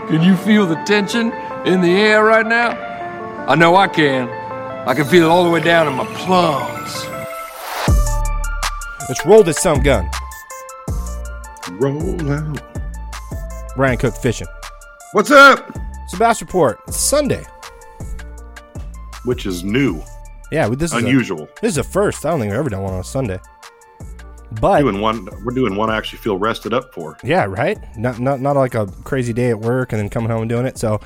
Can you feel the tension in the air right now? I know I can. I can feel it all the way down in my plums. Let's roll this some gun. Roll out. Ryan Cook fishing. What's up? It's a bass report. It's Sunday. Which is new, Yeah, this is a- unusual. this is a first. I don't think we've ever done one on a Sunday. But doing one, we're doing one I actually feel rested up for. yeah, right. Not not not like a crazy day at work and then coming home and doing it. So,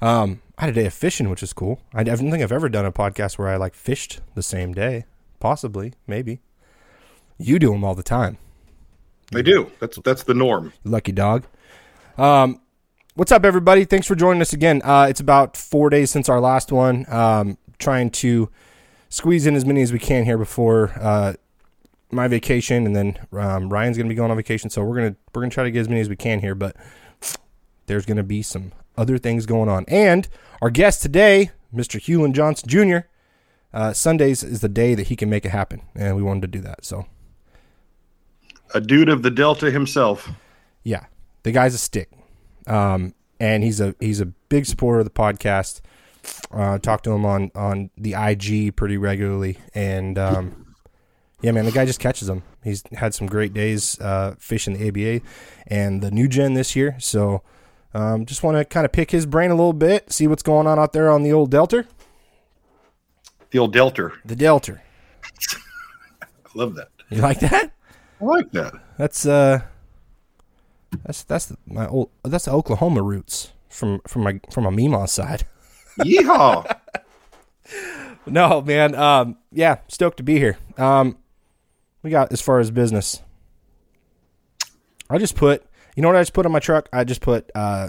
um, I had a day of fishing, which is cool. I don't think I've ever done a podcast where I like fished the same day. Possibly, maybe. You do them all the time. They do. That's that's the norm. lucky dog. Um, what's up, everybody? Thanks for joining us again. Uh, it's about four days since our last one. Um, trying to squeeze in as many as we can here before uh, my vacation, and then um, Ryan's gonna be going on vacation, so we're gonna we're gonna try to get as many as we can here. But there's gonna be some other things going on, and our guest today, Mr. Hulen Johnson Jr. Uh, Sundays is the day that he can make it happen, and we wanted to do that. So A dude of the Delta himself. yeah, the guy's a stick, um, and he's a he's a big supporter of the podcast. Uh, talk to him on on the IG pretty regularly, and um, yeah, man, the guy just catches them. He's had some great days uh, fishing the ABA and the new gen this year. So um, just want to kind of pick his brain a little bit, see what's going on out there on the old Delta, The old Delta. the Delta. I love that. You like that? I like that. That's uh, that's that's my old that's the Oklahoma roots from from my from my Mima side. Yeehaw! No, man. Um, yeah, stoked to be here. Um, we got as far as business. I just put, you know what I just put on my truck? I just put uh,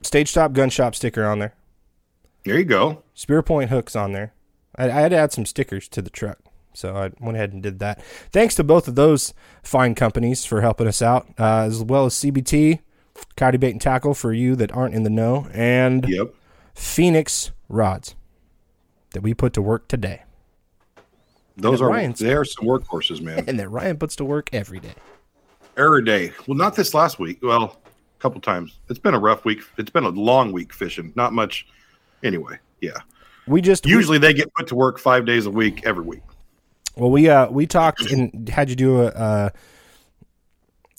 stage stop gun shop sticker on there. there you go. Spear point hooks on there. I, I had to add some stickers to the truck, so I went ahead and did that. Thanks to both of those fine companies for helping us out, uh, as well as CBT, Coyote Bait and Tackle for you that aren't in the know, and Yep. Phoenix rods that we put to work today. Those are Ryan's- they are some workhorses, man. and that Ryan puts to work every day. Error day. Well, not this last week. Well, a couple times. It's been a rough week. It's been a long week fishing. Not much. Anyway, yeah. We just Usually they get put to work five days a week every week. well we uh we talked and had you do a uh,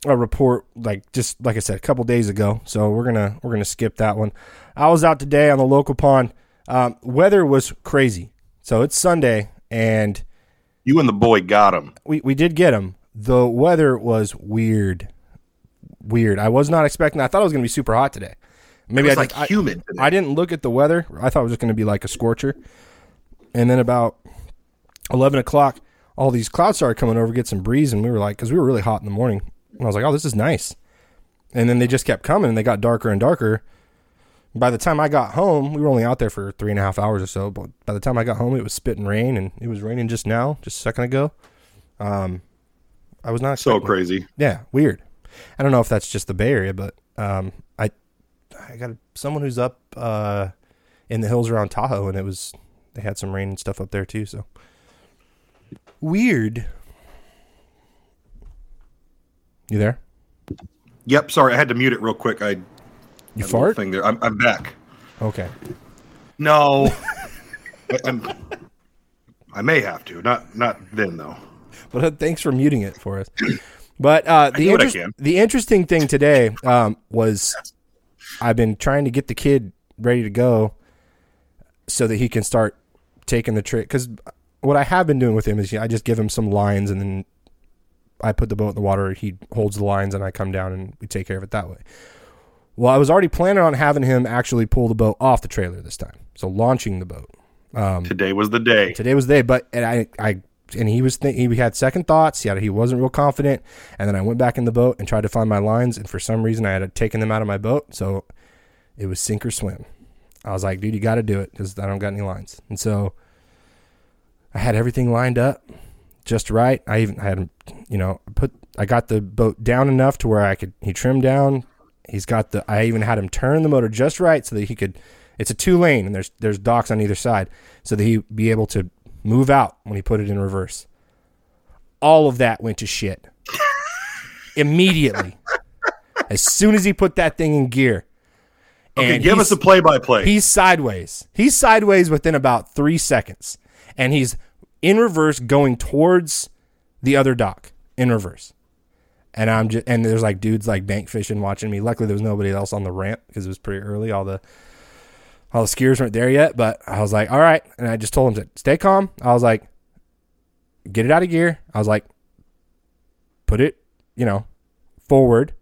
a report like just like I said a couple days ago. So we're gonna we're gonna skip that one. I was out today on the local pond. Um, weather was crazy. So it's Sunday and You and the boy got him. we we did get him. The weather was weird, weird. I was not expecting. I thought it was gonna be super hot today. Maybe It was I like just, I- humid. today. I didn't look at the weather. I thought it was just going to be like a scorcher. And then about 11 o'clock, all these clouds started coming over, get some breeze. And we were like, because we were really hot in the morning. And I was like, oh, this is nice. And then they just kept coming and they got darker and darker. By the time I got home, we were only out there for three and a half hours or so. But by the time I got home, it was spitting rain and it was raining just now, just a second ago. Um, I was not so expecting it. crazy. Yeah, weird. I don't know if that's just the Bay Area, but um, I I got someone who's up uh, in the hills around Tahoe, and it was they had some rain and stuff up there too. So weird. You there? Yep. Sorry, I had to mute it real quick. I You a fart? thing there. I'm, I'm back. Okay. No, I, I'm. I may have to. Not not then though. But uh, thanks for muting it for us. But uh, the do what I interest- can. the interesting thing today um, was I've been trying to get the kid ready to go so that he can start taking the trick. Because what I have been doing with him is I just give him some lines and then I put the boat in the water. He holds the lines and I come down and we take care of it that way. Well, I was already planning on having him actually pull the boat off the trailer this time. So launching the boat. Um, Today was the day. Today was the day, but and I, I, and he was th- he had second thoughts. He had, he wasn't real confident, and then I went back in the boat and tried to find my lines, and for some reason I had taken them out of my boat, so it was sink or swim. I was like, dude, you got to do it because I don't got any lines, and so I had everything lined up just right. I even had, him, you know, put I got the boat down enough to where I could he trimmed down. He's got the I even had him turn the motor just right so that he could it's a two lane and there's there's docks on either side so that he be able to move out when he put it in reverse. All of that went to shit. Immediately. as soon as he put that thing in gear. Okay, give us a play by play. He's sideways. He's sideways within about three seconds, and he's in reverse going towards the other dock in reverse. And I'm just and there's like dudes like bank fishing watching me. Luckily, there was nobody else on the ramp because it was pretty early. All the all the skiers weren't there yet, but I was like, all right. And I just told him to stay calm. I was like, get it out of gear. I was like, put it, you know, forward.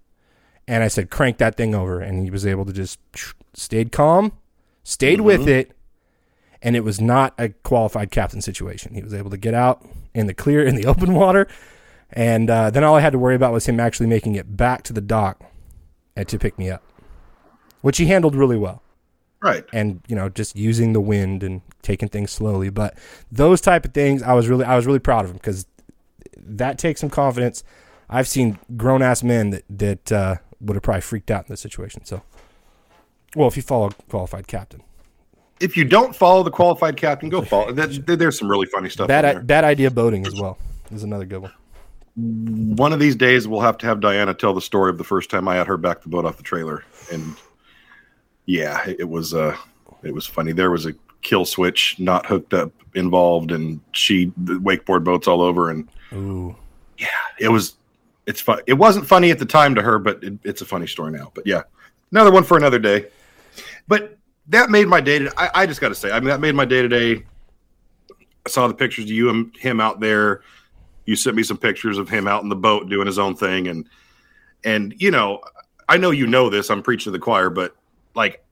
And I said, crank that thing over. And he was able to just stayed calm, stayed with mm-hmm. it. And it was not a qualified captain situation. He was able to get out in the clear, in the open water. And uh, then all I had to worry about was him actually making it back to the dock and to pick me up, which he handled really well right. and you know just using the wind and taking things slowly but those type of things i was really i was really proud of him because that takes some confidence i've seen grown-ass men that that uh, would have probably freaked out in this situation so well if you follow a qualified captain If you don't follow the qualified captain, go follow. That, there's some really funny stuff. bad bad idea boating as well is another good one One of these days, we'll have to have Diana tell the story of the first time I had her back the boat off the trailer, and yeah, it, was uh, it was funny. There was a kill switch not hooked up involved, and she the wakeboard boats all over, and ooh it was it's fun. It wasn't funny at the time to her, but it, it's a funny story now. But yeah, another one for another day. But that made my day. To, I, I just got to say, I mean, that made my day today. I saw the pictures of you and him out there. You sent me some pictures of him out in the boat doing his own thing, and and you know, I know you know this. I'm preaching to the choir, but like,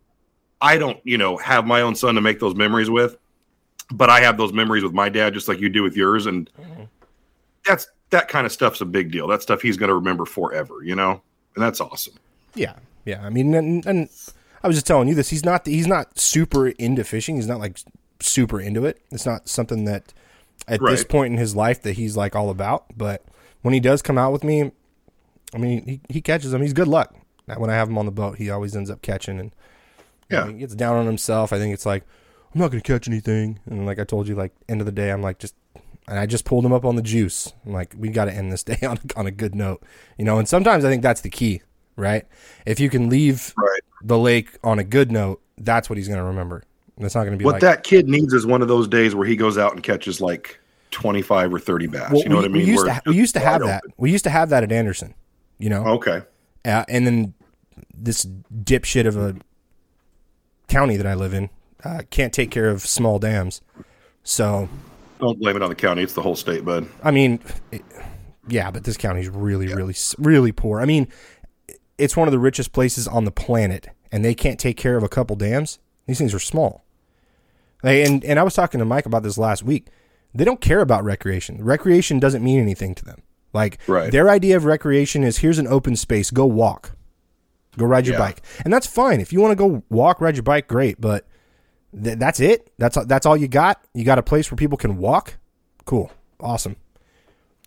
I don't, you know, have my own son to make those memories with, but I have those memories with my dad, just like you do with yours, and mm-hmm. that's that kind of stuff's a big deal. That stuff he's going to remember forever, you know, and that's awesome. yeah yeah i mean and, and i was just telling you this he's not he's not super into fishing he's not like super into it it's not something that at this point in his life that he's like all about but when he does come out with me i mean he, he catches them he's good luck when i have him on the boat he always ends up catching and you know, Yeah. he gets down on himself i think it's like i'm not gonna catch anything and like i told you like end of the day i'm like just and I just pulled him up on the juice. I'm like, we got to end this day on on a good note, you know. And sometimes I think that's the key, right? If you can leave Right. the lake on a good note, that's what he's going to remember. It's not going to be What like that kid needs is one of those days where he goes out and catches like 25 or 30 bass. Well, you know we, what I mean? We used, to, we used to have that. open. We used to have that at Anderson, you know. Okay. Uh, and then this dipshit of a county that I live in uh, can't take care of small dams. So, Don't blame it on the county. It's the whole state, bud. I mean, it, yeah, but this county's really, really, really poor. I mean, it's one of the richest places on the planet, and they can't take care of a couple dams. These things are small. They, and and I was talking to Mike about this last week. They don't care about recreation. Recreation doesn't mean anything to them. Like Right. their idea of recreation is here's an open space, go walk, go ride your Yeah. bike, and that's fine. If you want to go walk, ride your bike, great. But th- that's it. That's that's all you got. You got a place where people can walk. Cool, awesome.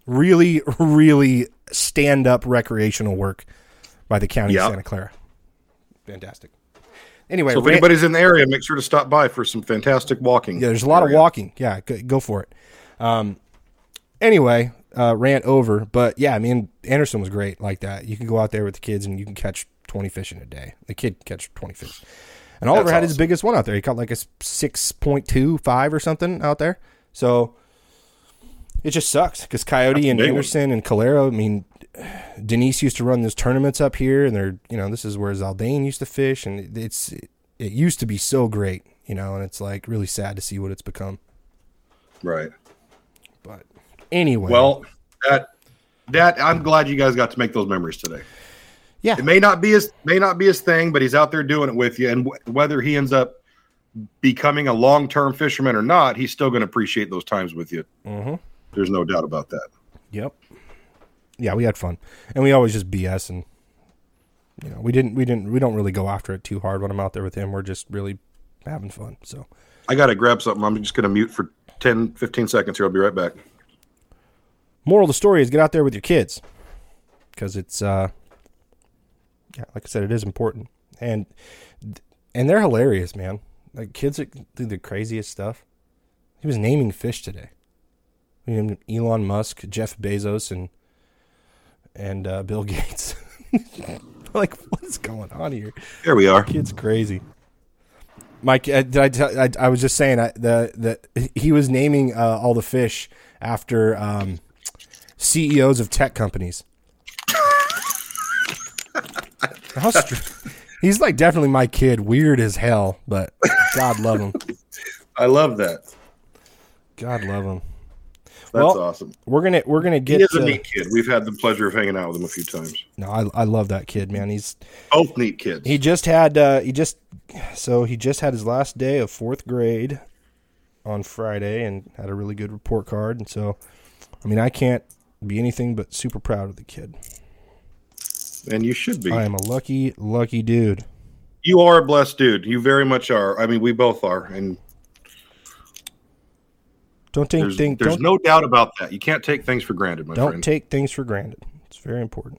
Really, really stand up recreational work by the county Yeah. of Santa Clara. Fantastic. Anyway, So if Ran- anybody's in the area, make sure to stop by for some fantastic walking. yeah, there's a lot of walking. Yeah, go, go for it. Um, anyway, uh, rant over. But yeah, I mean, Anderson was great like that. You can go out there with the kids and you can catch 20 fish in a day. The kid can catch 20 fish. And Oliver That's had his biggest one out there. He caught like a 6.25 or something out there. So it just sucks because Coyote and. Anderson and Calero, I mean, Denise used to run those tournaments up here, and they're you know this is where Zaldane used to fish, and it's it, used to be so great, you know, and it's like really sad to see what it's become. Right. But anyway, Well, that that I'm glad you guys got to make those memories today. yeah, It may not be his may not be his thing, but he's out there doing it with you. And w- whether he ends up becoming a long term fisherman or not, he's still going to appreciate those times with you. Mhm. There's no doubt about that. yep, yeah, we had fun, and we always just BS, and you know, we didn't, we didn't, we don't really go after it too hard when I'm out there with him. We're just really having fun. So I got to grab something. I'm just going to mute for 10, 15 seconds here. I'll be right back. moral of the story is get out there with your kids because it's uh yeah like i said it is important and and they're hilarious man like kids do the craziest stuff he was naming fish today We named elon musk jeff bezos and and uh, bill gates like, what is going on here? There we are. Kid's crazy. Mike, uh, did I, tell, I? I was just saying I, the the he was naming uh, all the fish after um, CEOs of tech companies. How str- he's like definitely my kid. Weird as hell, but God love him. I love that. God love him. That's Well, awesome. We're gonna we're gonna get. He is a to- neat kid. We've had the pleasure of hanging out with him a few times. no, I I love that kid, man. He's Both neat kids. He just had uh he just so he just had his last day of fourth grade on Friday and had a really good report card and so I mean I can't be anything but super proud of the kid. and you should be. I am a lucky, lucky dude. You are a blessed dude. You very much are. I mean, we both are, and Don't take there's, thing, there's no doubt about that. You can't take things for granted, my don't friend. take things for granted. It's very important.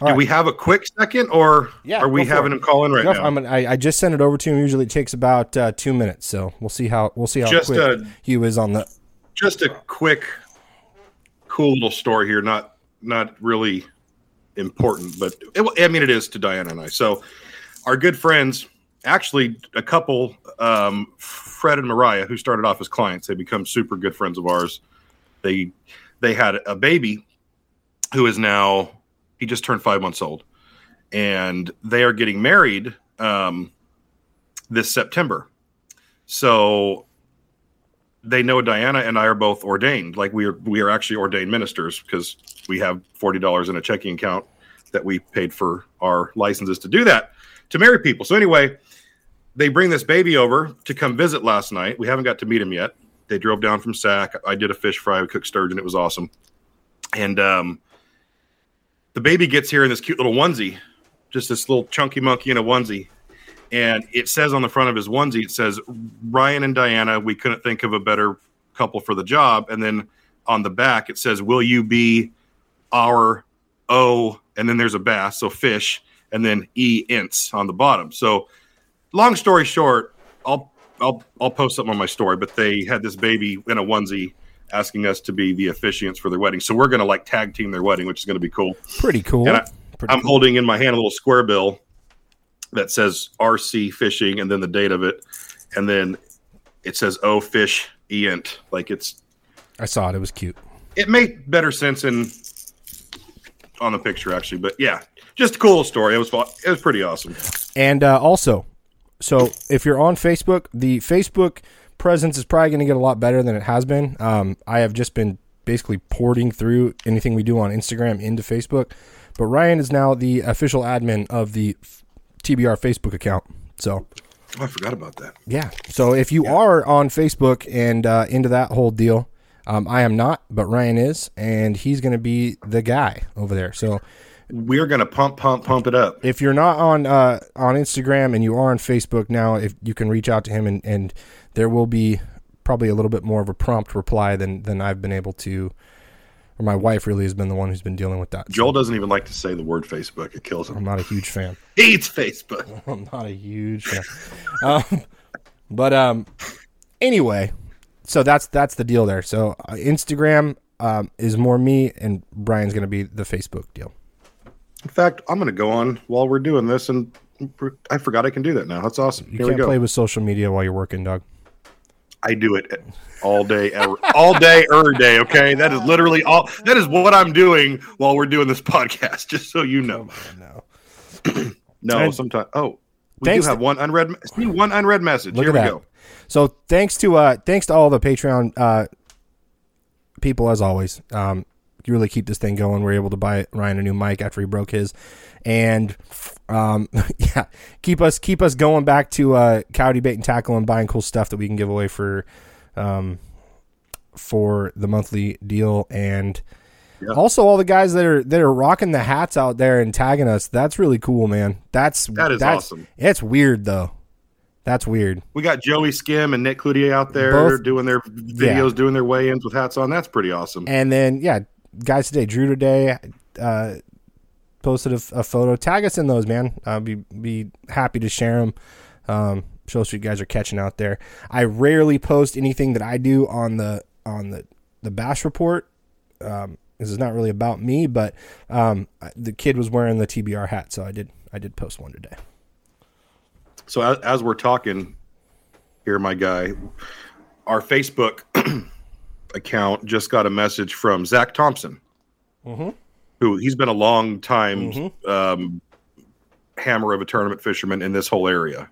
All Do right. we have a quick second, or Yeah, are we having it. him call in right No, now? I'm gonna- I, I just sent it over to him. Usually it takes about uh, two minutes, so we'll see how we'll see how Just, quick Hugh is on the. Just a quick, cool little story here. Not not really important, but it, I mean, it is to Diana and I. So, our good friends, actually, a couple, um, Fred and Mariah, who started off as clients, they become super good friends of ours. They they had a baby who is now he just turned five months old, and they are getting married um, this September. So they know Diana and I are both ordained. Like we are, we are actually ordained ministers because we have forty dollars in a checking account that we paid for our licenses to do that to marry people. So anyway, they bring this baby over to come visit last night. We haven't got to meet him yet. They drove down from Sac. I did a fish fry. We cooked sturgeon. It was awesome. And um, the baby gets here in this cute little onesie, just this little chunky monkey in a onesie. And it says on the front of his onesie, it says, Ryan and Diana, we couldn't think of a better couple for the job. And then on the back, it says, Will you be our O? And then there's a bass, so fish, and then E ints on the bottom. So, long story short, I'll I'll I'll post something on my story, but they had this baby in a onesie asking us to be the officiants for their wedding. So we're gonna like tag team their wedding, which is gonna be cool. Pretty cool. And I- I'm cool. holding in my hand a little square bill that says RC fishing and then the date of it. And then it says O fish Eant. Like it's I saw it. It was cute. it made better sense in on the picture actually. But yeah, just a cool story. It was it was pretty awesome. And uh, also, so if you're on Facebook, the Facebook presence is probably going to get a lot better than it has been. Um, I have just been basically porting through anything we do on Instagram into Facebook. But Ryan is now the official admin of the TBR Facebook account. So Oh, I forgot about that. yeah. So if you are on Facebook and uh, into that whole deal, um, I am not, but Ryan is, and he's going to be the guy over there. So We're gonna pump, pump, pump it up. if you're not on uh, on Instagram and you are on Facebook now, if you can reach out to him and, and there will be probably a little bit more of a prompt reply than than I've been able to. Or my wife really has been the one who's been dealing with that. Joel doesn't even like to say the word Facebook. It kills him. I'm not a huge fan. He hates Facebook. I'm not a huge fan. um, but um, anyway, so that's that's the deal there. So uh, Instagram um, is more me, and Brian's going to be the Facebook deal. In fact, I'm gonna go on while we're doing this, and I forgot I can do that now. That's awesome. You Here can't go. play with social media while you're working, Doug. I do it all day, ever, all day, every day. Okay, that is literally all. That is what I'm doing while we're doing this podcast. Just so you know. No. No, sometimes. Oh, we do have one unread. See, one unread message. Here we that. go. So thanks to uh thanks to all the Patreon uh people as always. Um really keep this thing going. We're able to buy Ryan a new mic after he broke his. And um yeah, keep us keep us going back to uh coyote bait and tackle and buying cool stuff that we can give away for um for the monthly deal and Yeah. also all the guys that are that are rocking the hats out there and tagging us. That's really cool, man. That's That is that's, awesome. It's weird though. That's weird. We got Joey Skim and Nick Cloutier out there Both- doing their videos, doing their weigh-ins with hats on. That's pretty awesome. And then yeah, guys today, Drew today uh, posted a, a photo. Tag us in those, man. I'll be be happy to share them. Um, show us what you guys are catching out there. I rarely post anything that I do on the on the the bass report. Um, This is not really about me, but um, the kid was wearing the TBR hat, so I did I did post one today. So as, as we're talking here, my guy, our Facebook account just got a message from Zach Thompson, who he's been a long time um, hammer of a tournament fisherman in this whole area,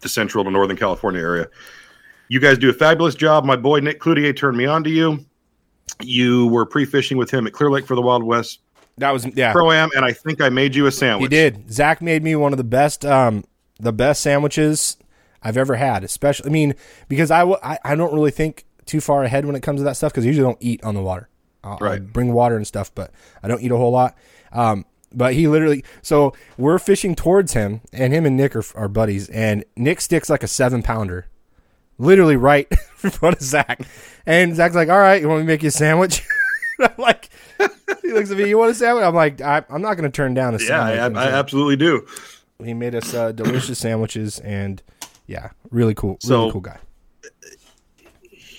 the central to northern California area. You guys do a fabulous job. My boy Nick Cloutier turned me on to you. You were pre-fishing with him at Clear Lake for the Wild West That was yeah. Pro Am, and I think I made you a sandwich. He did. Zach made me one of the best, um, the best sandwiches I've ever had. Especially, I mean, because I, w- I, I don't really think too far ahead when it comes to that stuff because I usually don't eat on the water. I'll, I'll bring water and stuff, but I don't eat a whole lot. Um, but he literally, so we're fishing towards him, and him and Nick are, are buddies, and Nick sticks like a seven pounder, literally right in front of Zach, and Zach's like, "All right, you want me to make you a sandwich?" I'm like, he looks at me, "You want a sandwich?" I'm like, I, "I'm not going to turn down a Yeah, sandwich." I, I absolutely do. he made us uh, delicious sandwiches, and yeah, really cool, So- really cool guy.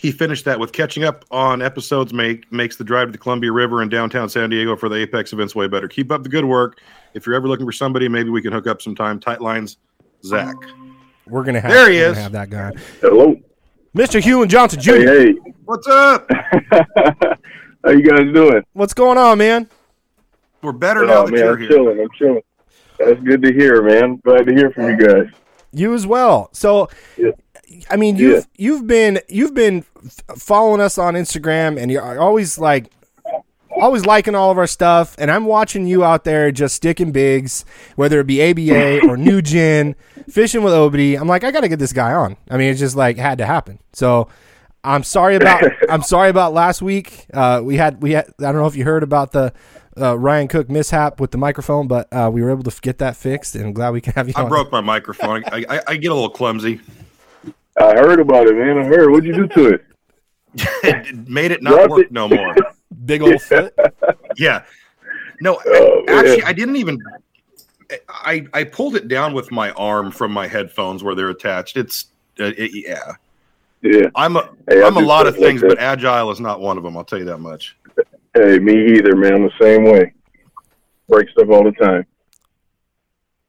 He finished that with catching up on episodes make makes the drive to the Columbia River in downtown San Diego for the Apex events way better. Keep up the good work. If you're ever looking for somebody, maybe we can hook up sometime. Tight lines, Zach. We're gonna have There he is. gonna have that guy, Hello. Mr. Hulen Johnson Jr. Hey, hey. What's up? How you guys doing? What's going on, man? We're better oh, now Oh, that man, you're I'm here. chilling. I'm chilling. That's good to hear, man. Glad to hear from you guys. You as well. So, Yeah. I mean, you've Yeah. you've been you've been following us on Instagram, and you're always like. Always liking all of our stuff, and I'm watching you out there just sticking bigs, whether it be ABA or New Gen, fishing with Obity. I'm like, I got to get this guy on. I mean, it just like had to happen. So, I'm sorry about I'm sorry about last week. Uh, we had we had I don't know if you heard about the uh, Ryan Cook mishap with the microphone, but uh, we were able to get that fixed, and I'm glad we can have you. I on. broke my microphone. I, I, I get a little clumsy. I heard about it, man. I heard. What'd you do to it? it made it not Drop work it. no more. big old foot. Yeah. No, Oh, actually, man. I didn't even. I I pulled it down with my arm from my headphones where they're attached. It's uh, it, yeah. Yeah. I'm a Hey, I am a lot of stuff like things, but agile is not one of them. I'll tell you that much. Hey, me either, man. I'm the same way. Break stuff all the time.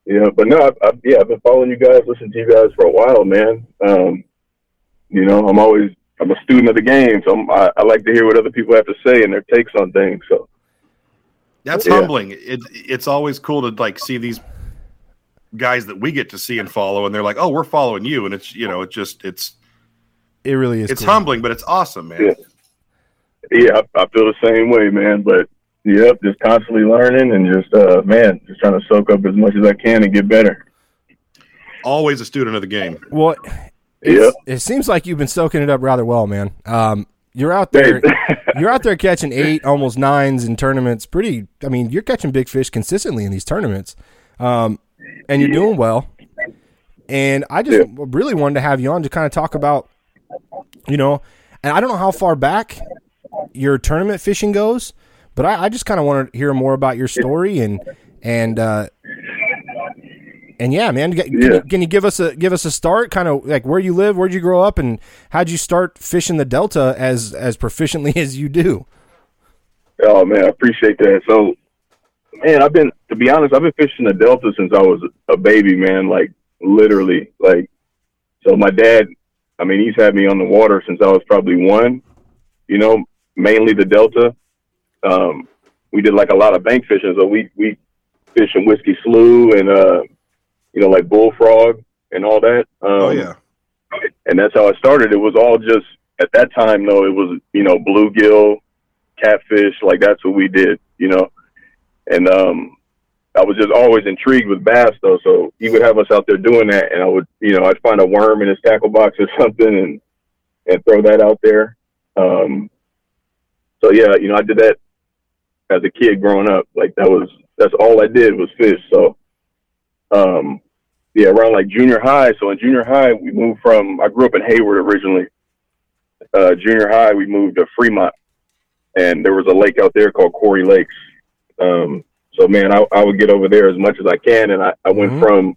Yeah, but no, I, I, yeah, I've been following you guys, listening to you guys for a while, man. Um, you know, I'm always I'm a student of the game, so I'm, I, I like to hear what other people have to say and their takes on things. So That's Yeah. humbling. It it's always cool to like see these guys that we get to see and follow, and they're like, "Oh, we're following you," and it's you know, it just it's It really is. it's cool. humbling, but it's awesome, man. Yeah. yeah, I, I feel the same way, man. But yep, just constantly learning and just uh, man, just trying to soak up as much as I can and get better. Always a student of the game. Well, Yep. it seems like you've been soaking it up rather well, man. Um, you're out there. you're out there catching eight, almost nines in tournaments. Pretty. I mean, you're catching big fish consistently in these tournaments, um, and you're doing well. And I just Yeah. really wanted to have you on to kind of talk about, you know, and I don't know how far back your tournament fishing goes, but I, I just kind of want to hear more about your story and and uh, and yeah, man, can, Yeah. you, can you give us a give us a start? Kind of like where you live, where'd you grow up, and how'd you start fishing the Delta as as proficiently as you do? Oh man, I appreciate that. So, man, I've been to be honest, I've been fishing the Delta since I was a baby, man. Like literally, like so. My dad, I mean, he's had me on the water since I was probably one. You know, mainly the Delta. Um, we did like a lot of bank fishing, so we we fish in Whiskey Slough and uh, you know, like bullfrog and all that. Um, Oh yeah, and that's how it started. It was all just at that time though. It was you know bluegill, catfish, like that's what we did, you know. And um, I was just always intrigued with bass though. So he would have us out there doing that, and I would you know I'd find a worm in his tackle box or something and and throw that out there. Um, so yeah, you know I did that as a kid growing up. Like that was that's all I did was fish. So um, yeah, around like junior high. So in junior high, we moved from. I grew up in Hayward originally. Uh, junior high, we moved to Fremont, and there was a lake out there called Quarry Lakes. Um, so man, I, I would get over there as much as I can, and I, I went Mhm. from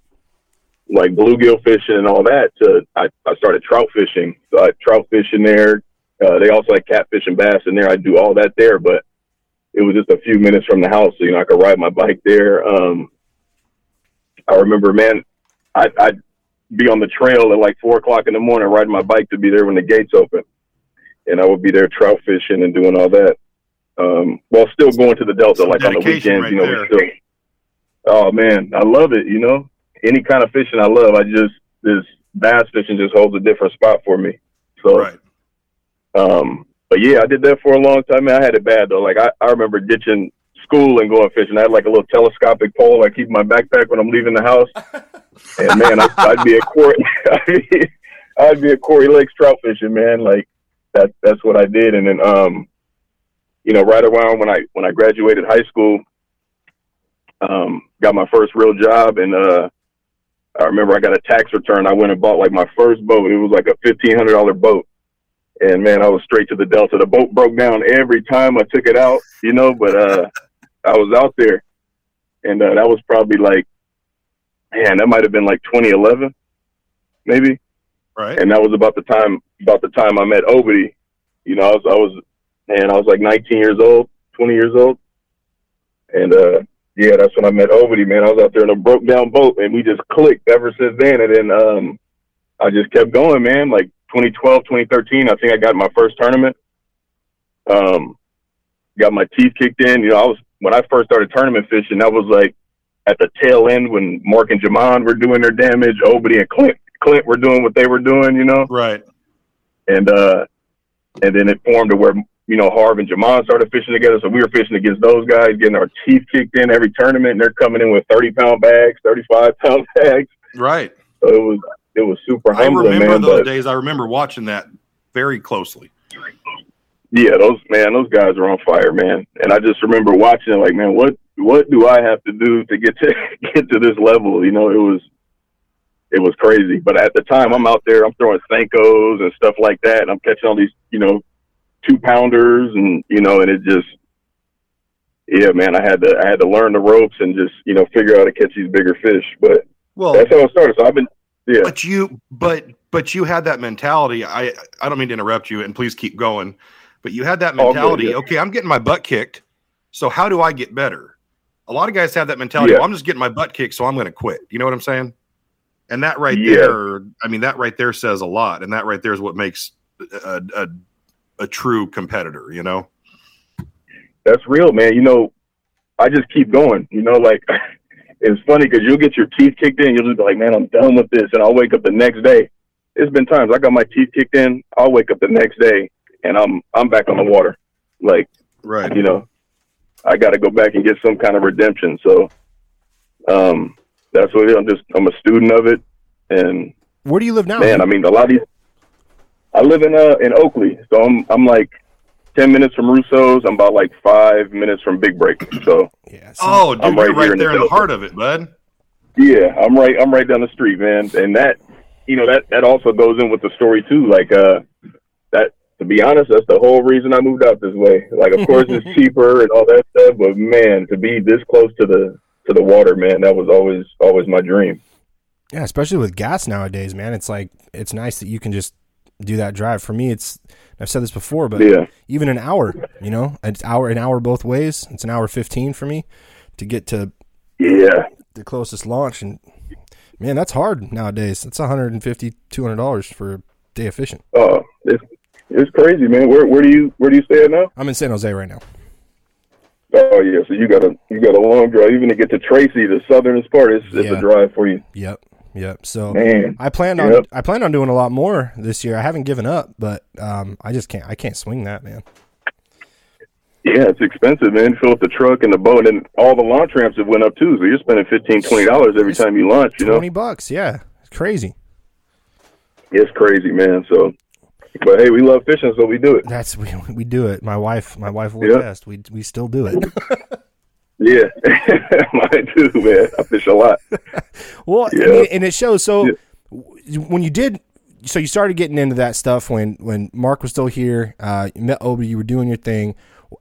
like bluegill fishing and all that to I, I started trout fishing. So I trout fishing there. Uh, they also had catfish and bass in there. I do all that there, but it was just a few minutes from the house, so you know I could ride my bike there. Um, I remember, man, I, I'd be on the trail at like four o'clock in the morning, riding my bike to be there when the gates open, and I would be there trout fishing and doing all that. Um, while still going to the Delta, Some like on the weekends, right you know. there. We still, oh man, I love it. You know, any kind of fishing I love. I just this bass fishing just holds a different spot for me. So, Right. um, but yeah, I did that for a long time. Man, I had it bad though. Like I, I remember ditching school and going fishing. I had like a little telescopic pole I keep in my backpack when I'm leaving the house. And man, I, I'd be Quarry, I'd be, I'd be at Quarry Lakes trout fishing, man. Like that, that's what I did. And then, um, you know, right around when I when I graduated high school, um, got my first real job, and uh, I remember I got a tax return. I went and bought like my first boat. It was like a fifteen hundred dollar boat, and man, I was straight to the Delta. The boat broke down every time I took it out, you know, but uh, I was out there, and uh, that was probably like, man, that might have been like 2011, maybe Right. and that was about the time about the time I met Obity. You know, I was I was man, I was like 19 years old, 20 years old, and uh, yeah, that's when I met Obity. Man, I was out there in a broke down boat, and we just clicked ever since then. And then um, I just kept going, man. Like 2012, 2013, I think I got my first tournament. Um, got my teeth kicked in. You know, I was when I first started tournament fishing. That was like at the tail end when Mark and Jamon were doing their damage. Obity and Clint Clint were doing what they were doing. You know Right. and uh and then it formed to where you know Harv and Jamon started fishing together, so we were fishing against those guys, getting our teeth kicked in every tournament, and they're coming in with thirty pound bags, thirty five pound bags. Right. So it was it was super I remember man. those days. I remember watching that very closely. yeah, those man, those guys are on fire, man. And I just remember watching it, like, man, what what do I have to do to get to get to this level? You know, it was it was crazy. But at the time, I'm out there, I'm throwing Senkos and stuff like that, and I'm catching all these, you know, two pounders, and you know, and it just, yeah, man, I had to I had to learn the ropes and just you know figure out how to catch these bigger fish. But Well, that's how it started. So I've been, yeah, but you, but but you had that mentality. I I don't mean to interrupt you, and please keep going. But you had that oh, good, mentality. yeah. Okay, I'm getting my butt kicked. So how do I get better? A lot of guys have that mentality. Yeah. Well, I'm just getting my butt kicked, so I'm going to quit. You know what I'm saying? And that right there, I mean, that right there says a lot. And that right there is what makes a, a, a true competitor. You know? that's real, man. You know, I just keep going. You know, like it's funny because you'll get your teeth kicked in. You'll just be like, man, I'm done with this, and I'll wake up the next day. It's been times I got my teeth kicked in. I'll wake up the next day and I'm I'm back on the water. Like Right. you know, I got to go back and get some kind of redemption. So, um, that's what it is. I'm just I'm a student of it, and Where do you live now? man, I mean, a lot of these. I live in uh in Oakley, so I'm I'm like ten minutes from Russo's. I'm about like five minutes from Big Break. So yeah. Oh, dude, I'm you're right right, here in the there in the Delta. heart of it, bud. yeah, I'm right I'm right down the street, man. And that you know that that also goes in with the story too. Like uh that to be honest, that's the whole reason I moved out this way. Like of course it's cheaper and all that stuff, but man, to be this close to the to the water, man, that was always always my dream. Yeah, especially with gas nowadays, man. It's like it's nice that you can just do that drive. For me, it's I've said this before, but Yeah. even an hour, you know, an hour an hour both ways. It's an hour fifteen for me to get to Yeah. the closest launch, and man, that's hard nowadays. It's 150 200 dollars for a day of fishing. Oh, it's it's crazy, man. Where where do you where do you stay at now? I'm in San Jose right now. Oh yeah, so you got a you got a long drive even to get to Tracy, the southernest part. It's it's a drive for you, Yep, yep. So man. I plan on Yep. I plan on doing a lot more this year. I haven't given up, but um, I just can't I can't swing that, man. Yeah, it's expensive, man. Fill up the truck and the boat, and all the launch ramps have went up too. So you're spending fifteen, twenty dollars every time you launch. You know, Twenty bucks, yeah, it's crazy. it's crazy, man. So, but hey, we love fishing, so we do it. That's we, we do it. My wife my wife will Yeah. attest. We we still do it. Yeah, mine too, man. I fish a lot. Well, I Yeah. mean, and it shows. So Yeah. when you did, so you started getting into that stuff when when Mark was still here. Uh, you met Obi, you were doing your thing,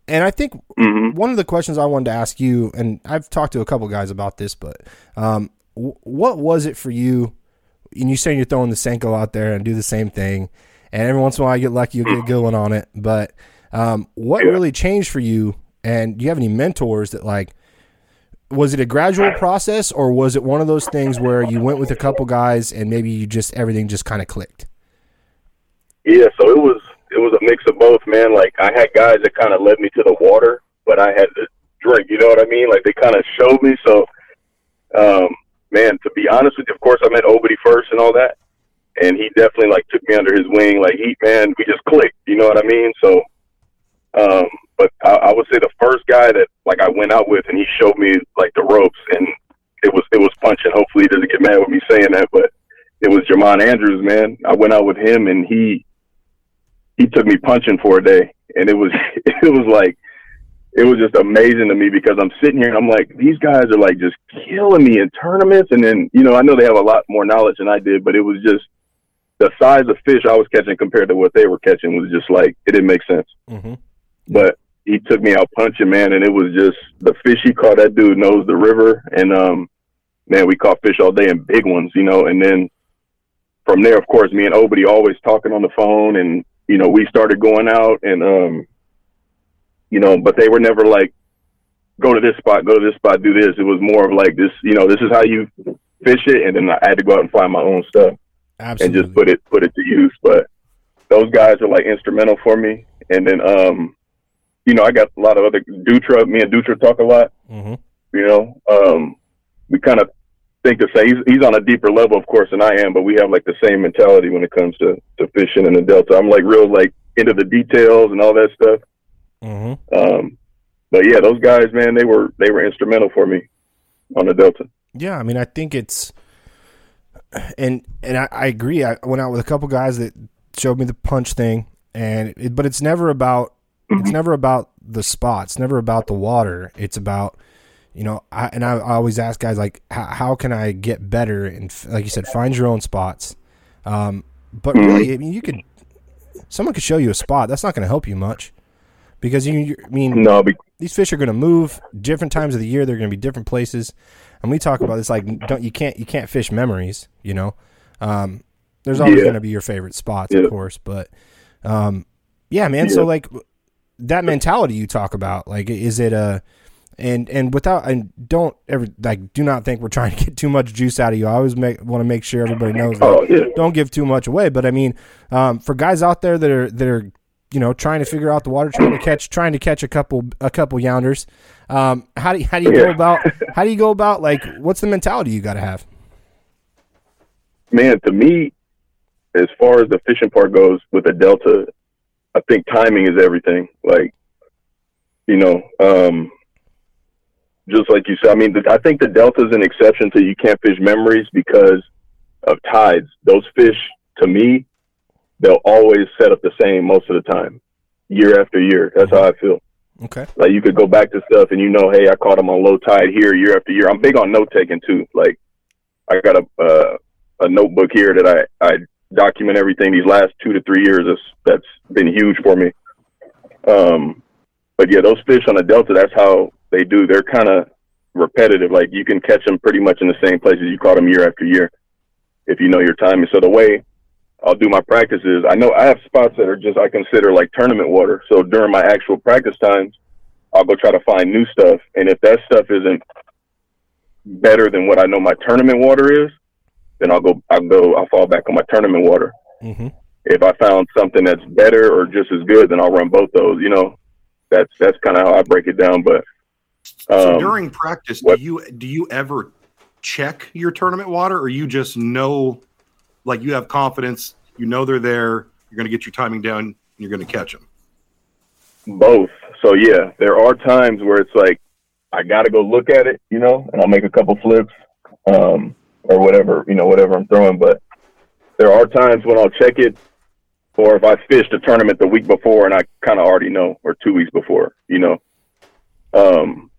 and I think hmm one of the questions I wanted to ask you, and I've talked to a couple guys about this, but um, w- what was it for you? And you saying you're throwing the Senko out there and do the same thing, and every once in a while you get lucky, you get a good one on it. But um, what Yeah. really changed for you And do you have any mentors that like was it a gradual process or was it one of those things where you went with a couple guys and maybe you just everything just kind of clicked? Yeah, so it was it was a mix of both, man. Like I had guys that kind of led me to the water, but I had to drink. You know what I mean? Like they kind of showed me. So, um, man, to be honest with you, of course I met Obedy first and all that, and he definitely like took me under his wing. Like he, man, we just clicked. You know what I mean? So, um, but I, I would say the first guy that like I went out with and he showed me like the ropes and it was it was punching. Hopefully he doesn't get mad with me saying that, but it was Jermon Andrews, man. I went out with him and he he took me punching for a day and it was it was like it was just amazing to me because I'm sitting here and I'm like, these guys are like just killing me in tournaments and then, you know, I know they have a lot more knowledge than I did, but it was just the size of fish I was catching compared to what they were catching was just like it didn't make sense. Mm-hmm. But he took me out punching, man, and it was just the fish he caught. That dude knows the river, and um, man, we caught fish all day and big ones, you know. And then from there, of course, me and Obedy always talking on the phone, and you know, we started going out, and um, you know, but they were never like, go to this spot, go to this spot, do this. It was more of like this, you know, this is how you fish it, and then I had to go out and find my own stuff Absolutely. and just put it put it to use. But those guys are like instrumental for me. And then um, you know, I got a lot of other Dutra. Me and Dutra talk a lot. mm-hmm. You know, um, we kind of think the same. He's, he's on a deeper level, of course, than I am, but we have like the same mentality when it comes to to fishing in the Delta. I'm like real like into the details and all that stuff. Mm-hmm. Um, but yeah, those guys, man, they were they were instrumental for me on the Delta. Yeah, I mean, I think it's, and and I, I agree. I went out with a couple guys that showed me the punch thing, and it, but it's never about it's never about the spot. It's never about the water. It's about you know, I, and I, I always ask guys like, how, can I get better? And f- like you said, find your own spots. Um, but really, I mean, you could someone could show you a spot. That's not going to help you much because you. you I mean, No, these fish are going to move different times of the year. They're going to be different places, and we talk about this like don't you can't you can't fish memories. You know, um, there's always Yeah. going to be your favorite spots, Yeah. of course, but um, yeah, man. So like that mentality you talk about, like is it a and and without and don't ever like do not think we're trying to get too much juice out of you. I always make want to make sure everybody knows that oh yeah, don't give too much away. But I mean, um, for guys out there that are that are you know trying to figure out the water, trying to catch trying to catch a couple a couple younders, um, how do you, how do you go about how do you go about like what's the mentality you got to have? man. To me, as far as the fishing part goes with the Delta, I think timing is everything. Like, you know, um, just like you said, I mean, the, I think the Delta is an exception to you can't fish memories because of tides. Those fish, to me, they'll always set up the same most of the time, year after year. That's how I feel. Okay, Like you could go back to stuff and you know, hey, I caught them on low tide here year after year. I'm big on note taking too. Like I got a uh, a notebook here that I I document everything these last two to three years. That's that's been huge for me. Um, but yeah, those fish on the delta, that's how they do. They're kind of repetitive. Like you can catch them pretty much in the same places you caught them year after year if you know your timing. So the way I'll do my practices. I know I have spots that are just I consider like tournament water. So during my actual practice times, I'll go try to find new stuff. And if that stuff isn't better than what I know my tournament water is, then I'll go I'll go I'll fall back on my tournament water. mm-hmm. If I found something that's better or just as good, then I'll run both those. You know, that's that's kind of how I break it down. But So um, during practice, what- do you do you ever check your tournament water, or you just know, like you have confidence, you know they're there, you're going to get your timing down, and you're going to catch them. both. So yeah, there are times where it's like I got to go look at it, you know, and I'll make a couple flips, um, or whatever, you know, whatever I'm throwing. But there are times when I'll check it, or if I fished a tournament the week before and I kind of already know, or two weeks before, you know. Um,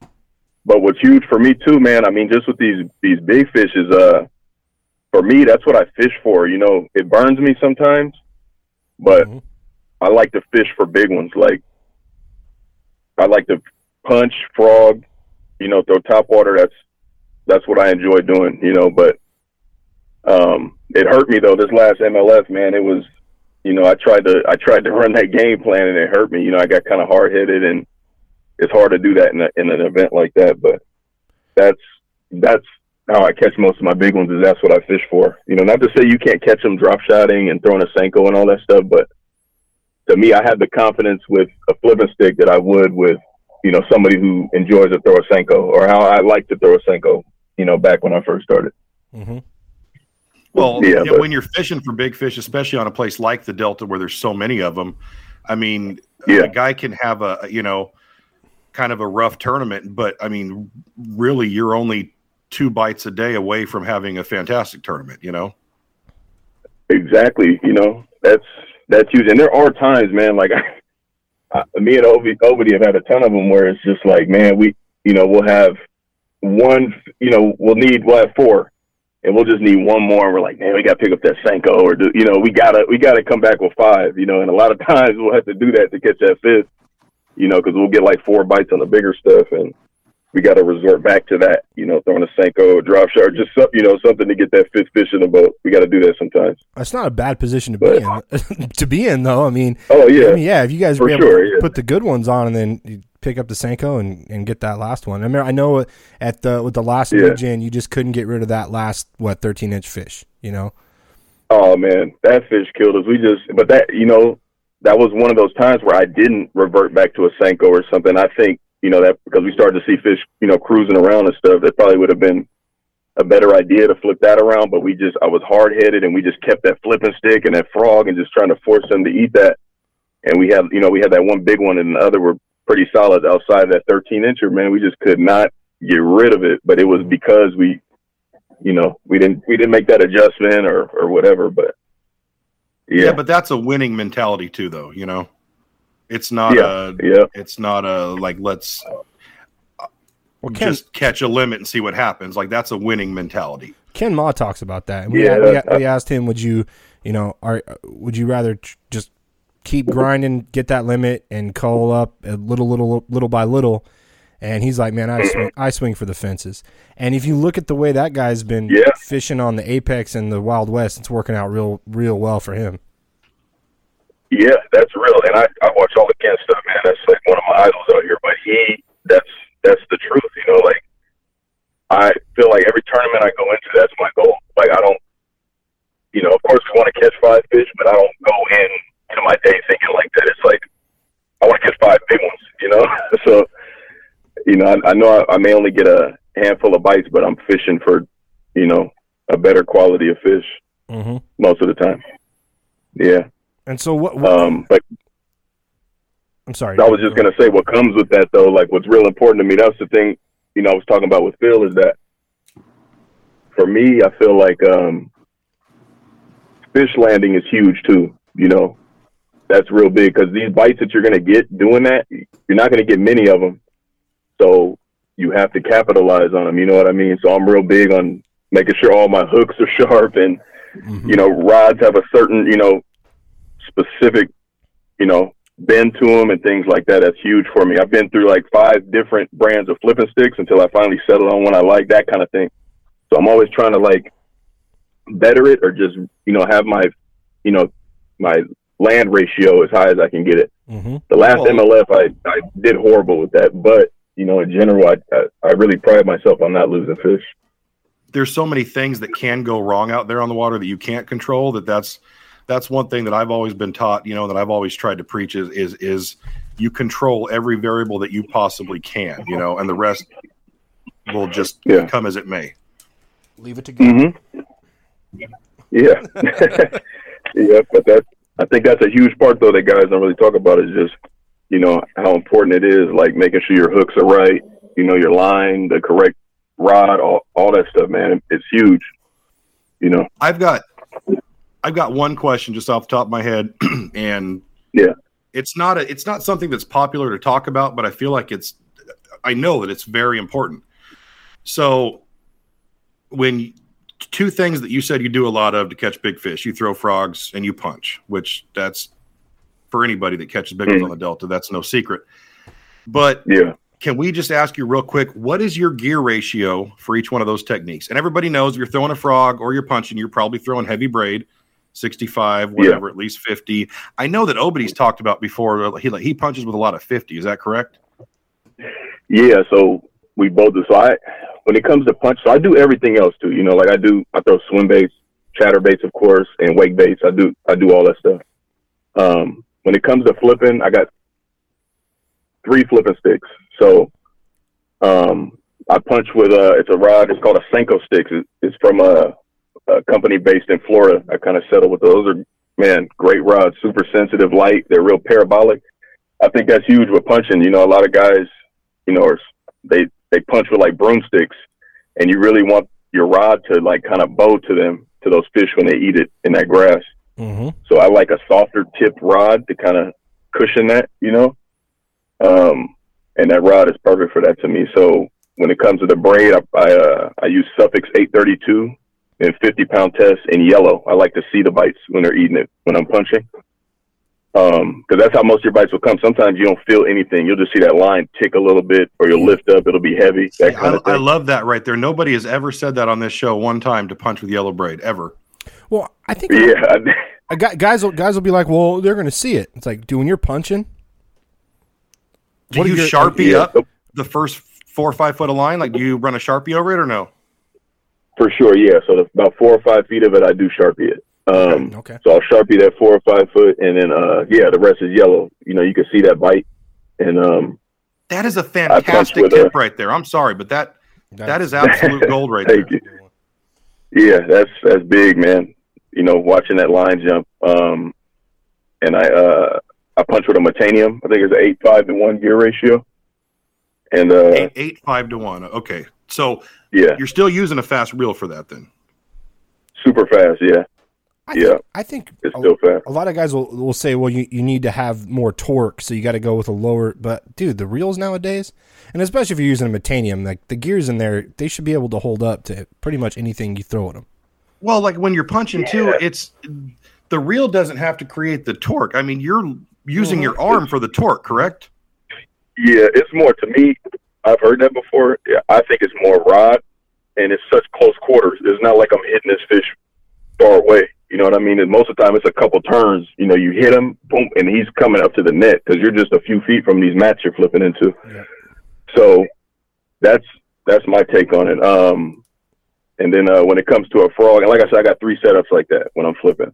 but what's huge for me too, man. I mean, just with these these big fish is uh, for me that's what I fish for. You know, it burns me sometimes, but Mhm. I like to fish for big ones. Like I like to punch, frog, you know, throw top water. That's that's what I enjoy doing, you know. But um, it hurt me though. This last MLF, man, it was, you know, I tried to I tried to run that game plan and it hurt me. You know, I got kind of hard headed and it's hard to do that in, a, in an event like that. But that's that's how I catch most of my big ones. Is that's what I fish for. You know, not to say you can't catch them drop shotting and throwing a senko and all that stuff, but to me, I have the confidence with a flipping stick that I would with you know somebody who enjoys to throw a senko or how I like to throw a senko. You know, back when I first started. Mm-hmm. Well, yeah, but, when you're fishing for big fish, especially on a place like the Delta where there's so many of them, I mean, yeah. a guy can have a you know kind of a rough tournament, but I mean, really, you're only two bites a day away from having a fantastic tournament. You know. Exactly. You know that's that's huge, and there are times, man. Like I, me and Obi, Obity have had a ton of them where it's just like, man, we you know we'll have one, you know, we'll need we'll have four and we'll just need one more. And we're like, man, we got to pick up that Senko, or do, you know, we gotta we gotta come back with five, you know. And a lot of times we'll have to do that to catch that fifth, you know, because we'll get like four bites on the bigger stuff, and we got to resort back to that, you know, throwing a Senko, a drop shot, just some, you know, something to get that fifth fish in the boat. We got to do that sometimes. That's not a bad position to but, be in. to be in, though. I mean, oh yeah, I mean, yeah. If you guys were able sure, to yeah. put the good ones on, and then pick up the Senko and, and get that last one. I mean, I know at the with the last yeah. gen, you just couldn't get rid of that last what thirteen inch fish. You know. Oh man, that fish killed us. We just, but that you know, that was one of those times where I didn't revert back to a Senko or something. I think you know that because we started to see fish, you know, cruising around and stuff. That probably would have been a better idea to flip that around. But we just, I was hard headed, and we just kept that flipping stick and that frog, and just trying to force them to eat that. And we had, you know, we had that one big one, and the other were pretty solid outside that 13 incher. Man, we just could not get rid of it. But it was because we, you know, we didn't we didn't make that adjustment or or whatever. But yeah, yeah but that's a winning mentality too, though. You know, it's not yeah, a yeah. it's not a like let's. Well, Ken, just catch a limit and see what happens. Like that's a winning mentality. Ken Mah talks about that. We, yeah, we, we asked him, "Would you, you know, are would you rather just keep grinding, get that limit, and call up a little, little, little by little. And he's like, man, I swing, I swing for the fences. And if you look at the way that guy's been yeah. fishing on the Apex and the Wild West, it's working out real, real well for him. Yeah, that's real. And I, I watch all the Ken stuff, man. That's like one of my idols out here. But he, that's that's the truth, you know. Like I feel like every tournament I go into, that's my goal. Like I don't, you know, of course we want to catch five fish, but I don't go in to my day thinking like that. It's like I want to get five big ones, you know. so, you know, I, I know I, I may only get a handful of bites, but I'm fishing for, you know, a better quality of fish mm-hmm. most of the time. Yeah. And so what? what um, but I'm sorry. I was just gonna say what comes with that though. Like what's real important to me. That's the thing. You know, I was talking about with Phil is that for me, I feel like um, fish landing is huge too. You know, that's real big because these bites that you're going to get doing that, you're not going to get many of them. So you have to capitalize on them. You know what I mean? So I'm real big on making sure all my hooks are sharp and, mm-hmm. you know, rods have a certain, you know, specific, you know, bend to them and things like that. That's huge for me. I've been through like five different brands of flipping sticks until I finally settled on one I like, that kind of thing. So I'm always trying to like better it or just, you know, have my, you know, my land ratio as high as I can get it. Mm-hmm. The last well, MLF, I, I did horrible with that, but you know, in general, I, I, I really pride myself on not losing fish. There's so many things that can go wrong out there on the water that you can't control. That that's that's one thing that I've always been taught. You know, that I've always tried to preach is is is you control every variable that you possibly can. You know, and the rest will just yeah. come as it may. Leave it to God. Mm-hmm. Yeah, yeah, but that's I think that's a huge part though that guys don't really talk about is just, you know, how important it is, like making sure your hooks are right, you know, your line, the correct rod, all, all that stuff, man. It's huge. You know. I've got I've got one question just off the top of my head and yeah. It's not a it's not something that's popular to talk about, but I feel like it's I know that it's very important. So when two things that you said you do a lot of to catch big fish. You throw frogs and you punch, which that's for anybody that catches big ones mm. on the Delta. That's no secret. But yeah, can we just ask you real quick, what is your gear ratio for each one of those techniques? And everybody knows if you're throwing a frog or you're punching, you're probably throwing heavy braid, 65, whatever, yeah. at least 50. I know that Obity's talked about before. He like, he punches with a lot of 50. Is that correct? yeah, so we both do. When it comes to punch, so I do everything else too. You know, like I do, I throw swim baits, chatter baits, of course, and wake baits. I do, I do all that stuff. Um, when it comes to flipping, I got three flipping sticks. So, um, I punch with a, it's a rod. It's called a Senko sticks. It's, from a, a company based in Florida. I kind of settled with those. Those are man, great rods, super sensitive, light. They're real parabolic. I think that's huge with punching. You know, a lot of guys, you know, are, they they punch with like broomsticks, and you really want your rod to like kind of bow to them to those fish when they eat it in that grass. Mm-hmm. So I like a softer tipped rod to kind of cushion that, you know. Um, and that rod is perfect for that to me. So when it comes to the braid, I I, uh, I use Suffix 832 and 50 pound test in yellow. I like to see the bites when they're eating it when I'm punching. Um, cause that's how most of your bites will come. Sometimes you don't feel anything. You'll just see that line tick a little bit or you'll lift up. It'll be heavy. That kind I, of thing. I love that right there. Nobody has ever said that on this show one time to punch with yellow braid ever. Well, I think yeah. a guy, guys will guys will be like, well, they're going to see it. It's like, dude, when you're punching, Do What you your- sharpie yeah. up the first four or five foot of line? Like, do you run a sharpie over it or no? For sure, yeah. So the, about four or five feet of it, I do sharpie it. Um, Okay. So I'll sharpie that four or five foot, and then uh, yeah, the rest is yellow. You know, you can see that bite, and um, That is a fantastic tip a- right there. I'm sorry, but that That's- that is absolute gold right there. you. Yeah, that's that's big, man. You know, watching that line jump. Um, and I uh, I punch with a Metanium. I think it's an eight five to one gear ratio. And uh, Eight, eight five to one. Okay, so yeah, you're still using a fast reel for that then. super fast. Yeah, I Yeah. think, I think it's a, still fast. a lot of guys will, will say, well, you, you need to have more torque, so you got to go with a lower. But dude, the reels nowadays, and especially if you're using a Metanium, like the gears in there, they should be able to hold up to pretty much anything you throw at them. Well, like when you're punching too, it's the reel doesn't have to create the torque. I mean, you're using Mm-hmm. your arm for the torque, correct? Yeah, it's more to me. I've heard that before. Yeah, I think it's more rod, and it's such close quarters. It's not like I'm hitting this fish far away. You know what I mean? And most of the time, it's a couple turns. You know, you hit him, boom, and he's coming up to the net because you're just a few feet from these mats you're flipping into. Yeah. So that's that's my take on it. Um, and then uh, when it comes to a frog, and like I said, I got three setups like that when I'm flipping.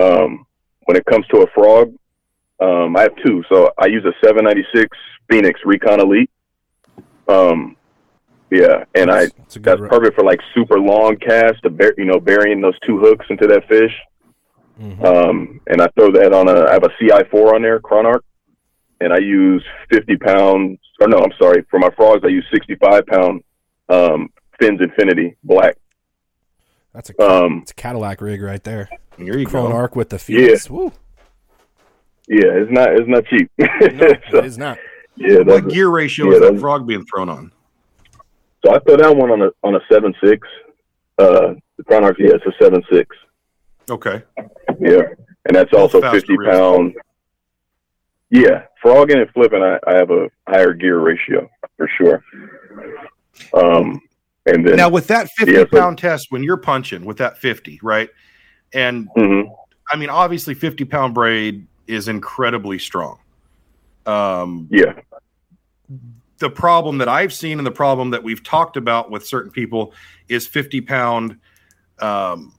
Um, when it comes to a frog, um, I have two. So I use a 796 Phenix Recon Elite. Um, yeah, and I That's a good that's perfect for like super long casts to bear, you know, burying those two hooks into that fish. Mhm. Um, and I throw that on a, I have a CI4 on there, Chronarch, and I use 50 pounds, or no, I'm sorry, for my frogs, I use 65 pound, um, Fins Infinity Black. That's a Um, it's a Cadillac rig right there. Here you Chrome go. with the Phenix. Woo. Yeah, it's not, it's not cheap. No, so, it is not. yeah, What gear ratio yeah, is that frog being thrown on? So I throw that one on a, on a 7.6. Uh, the Chronarch, yeah, it's a 7.6. Okay. Yeah, and that's also fifty reels. pound. Yeah, frogging and flipping, I, I have a higher gear ratio for sure. Um, and then Now with that 50 Yeah, so- pound test, when you're punching with that 50, right? And mhm, I mean, obviously 50 pound braid is incredibly strong. Um, yeah, the problem that I've seen and the problem that we've talked about with certain people is 50 pound. Um,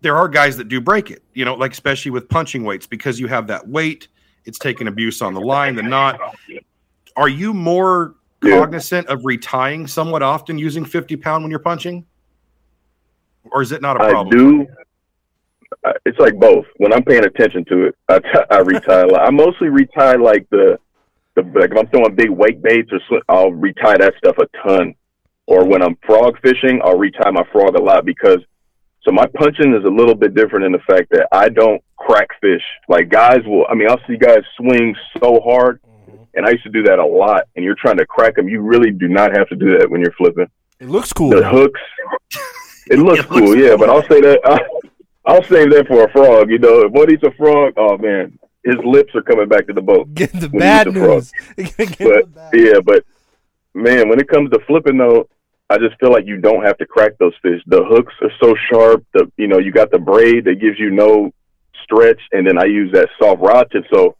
there are guys that do break it, you know, like especially with punching weights because you have that weight, it's taking abuse on the line, the knot. Are you more cognizant of retying somewhat often using 50 pound when you're punching? Or is it not a problem? I do. It's like both. When I'm paying attention to it, I, t- I retie. a lot. I mostly retie like the, the like if I'm throwing big wake baits or sw- I'll retie that stuff a ton. Or when I'm frog fishing, I'll retie my frog a lot because so my punching is a little bit different in the fact that I don't crack fish. Like guys will, I mean, I'll see guys swing so hard, mm-hmm. and I used to do that a lot. And you're trying to crack them. You really do not have to do that when you're flipping It looks cool. the though. hooks. It looks It looks cool, yeah, cool. but I'll say that I'll save that for a frog. You know, if one eats a frog, oh man, his lips are coming back to the boat. Get the bad eat the frog. news. But the bad- yeah, but man, when it comes to flipping though, I just feel like you don't have to crack those fish. The hooks are so sharp. The you know you got the braid that gives you no stretch, and then I use that soft rod tip. So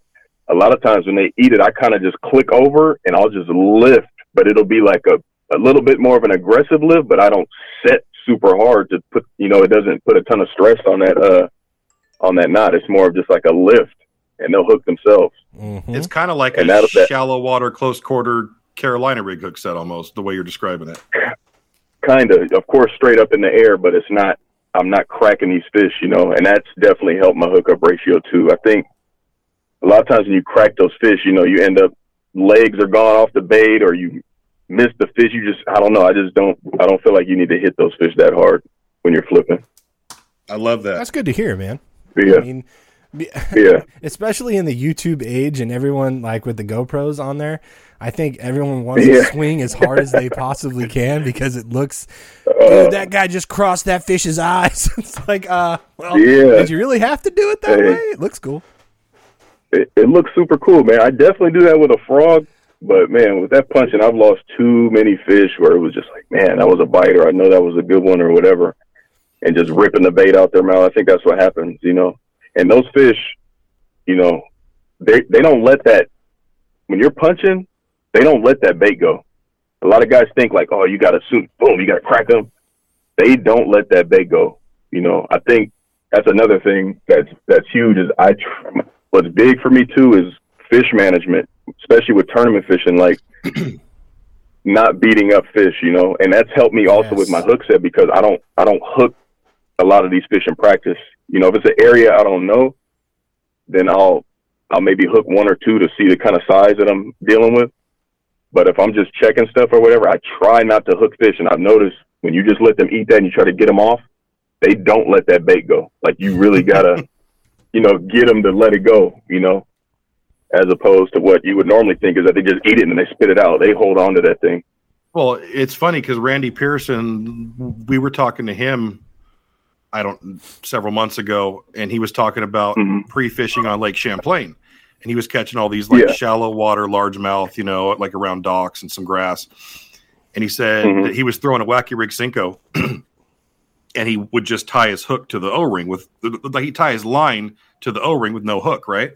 a lot of times when they eat it, I kind of just click over and I'll just lift, but it'll be like a, a little bit more of an aggressive lift, but I don't set super hard to put, you know, it doesn't put a ton of stress on that, uh, on that knot. It's more of just like a lift and they'll hook themselves. Mhm. It's kind of like And a that- that- shallow water, close quarter Carolina rig hook set almost, the way you're describing it. kind of, of course, straight up in the air, but it's not. I'm not cracking these fish, you know, and that's definitely helped my hookup ratio too. I think a lot of times when you crack those fish, you know, you end up legs are gone off the bait, or you miss the fish. You just, I don't know. I just don't. I don't feel like you need to hit those fish that hard when you're flipping. I love that. That's good to hear, man. But I yeah, mean, be- yeah, especially in the YouTube age and everyone like with the GoPros on there. I think everyone wants Yeah. to swing as hard as they possibly can because it looks. Uh, Dude, that guy just crossed that fish's eyes. it's like, uh, well, Yeah. did you really have to do it that Hey. way? It looks cool. it, it looks super cool, man. I definitely do that with a frog, but man, with that punching, I've lost too many fish where it was just like, man, that was a biter. I know that was a good one or whatever, and just ripping the bait out their mouth. I think that's what happens, you know. And those fish, you know, they they don't let that when you're punching, they don't let that bait go. A lot of guys think like, oh, you got to shoot, boom, you got to crack them. They don't let that bait go. You know, I think that's another thing that's that's huge. Is I tr- what's big for me too is fish management, especially with tournament fishing, like not beating up fish, you know, and that's helped me also Yes. with my hook set because I don't I don't hook a lot of these fish in practice. You know, if it's an area I don't know, then I'll I'll maybe hook one or two to see the kind of size that I'm dealing with. But if I'm just checking stuff or whatever, I try not to hook fish. And I've noticed when you just let them eat that and you try to get them off, they don't let that bait go. Like you really gotta, you know, get them to let it go. You know, as opposed to what you would normally think is that they just eat it and they spit it out. They hold on to that thing. Well, it's funny because Randy Pierson, we were talking to him, I don't, several months ago, and he was talking about Mhm. pre fishing on Lake Champlain. And he was catching all these like Yeah. shallow water, largemouth, you know, like around docks and some grass. And he said Mhm. that he was throwing a wacky rig Senko and he would just tie his hook to the O ring with, like, he tie his line to the O ring with no hook, right?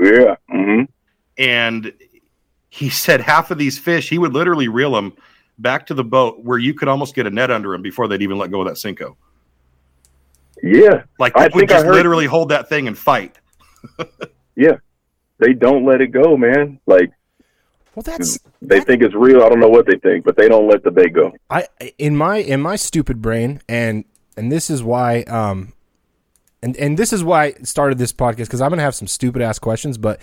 Yeah. hmm and he said half of these fish he would literally reel them back to the boat where you could almost get a net under them before they'd even let go of that Senko Yeah. like I would think I just heard- literally hold that thing and fight Yeah. They don't let it go, man. Like Well, that's they think it's real. I don't know what they think, but they don't let the bait go. I in my in my stupid brain, and and this is why um. And, and this is why I started this podcast because I'm gonna have some stupid ass questions, but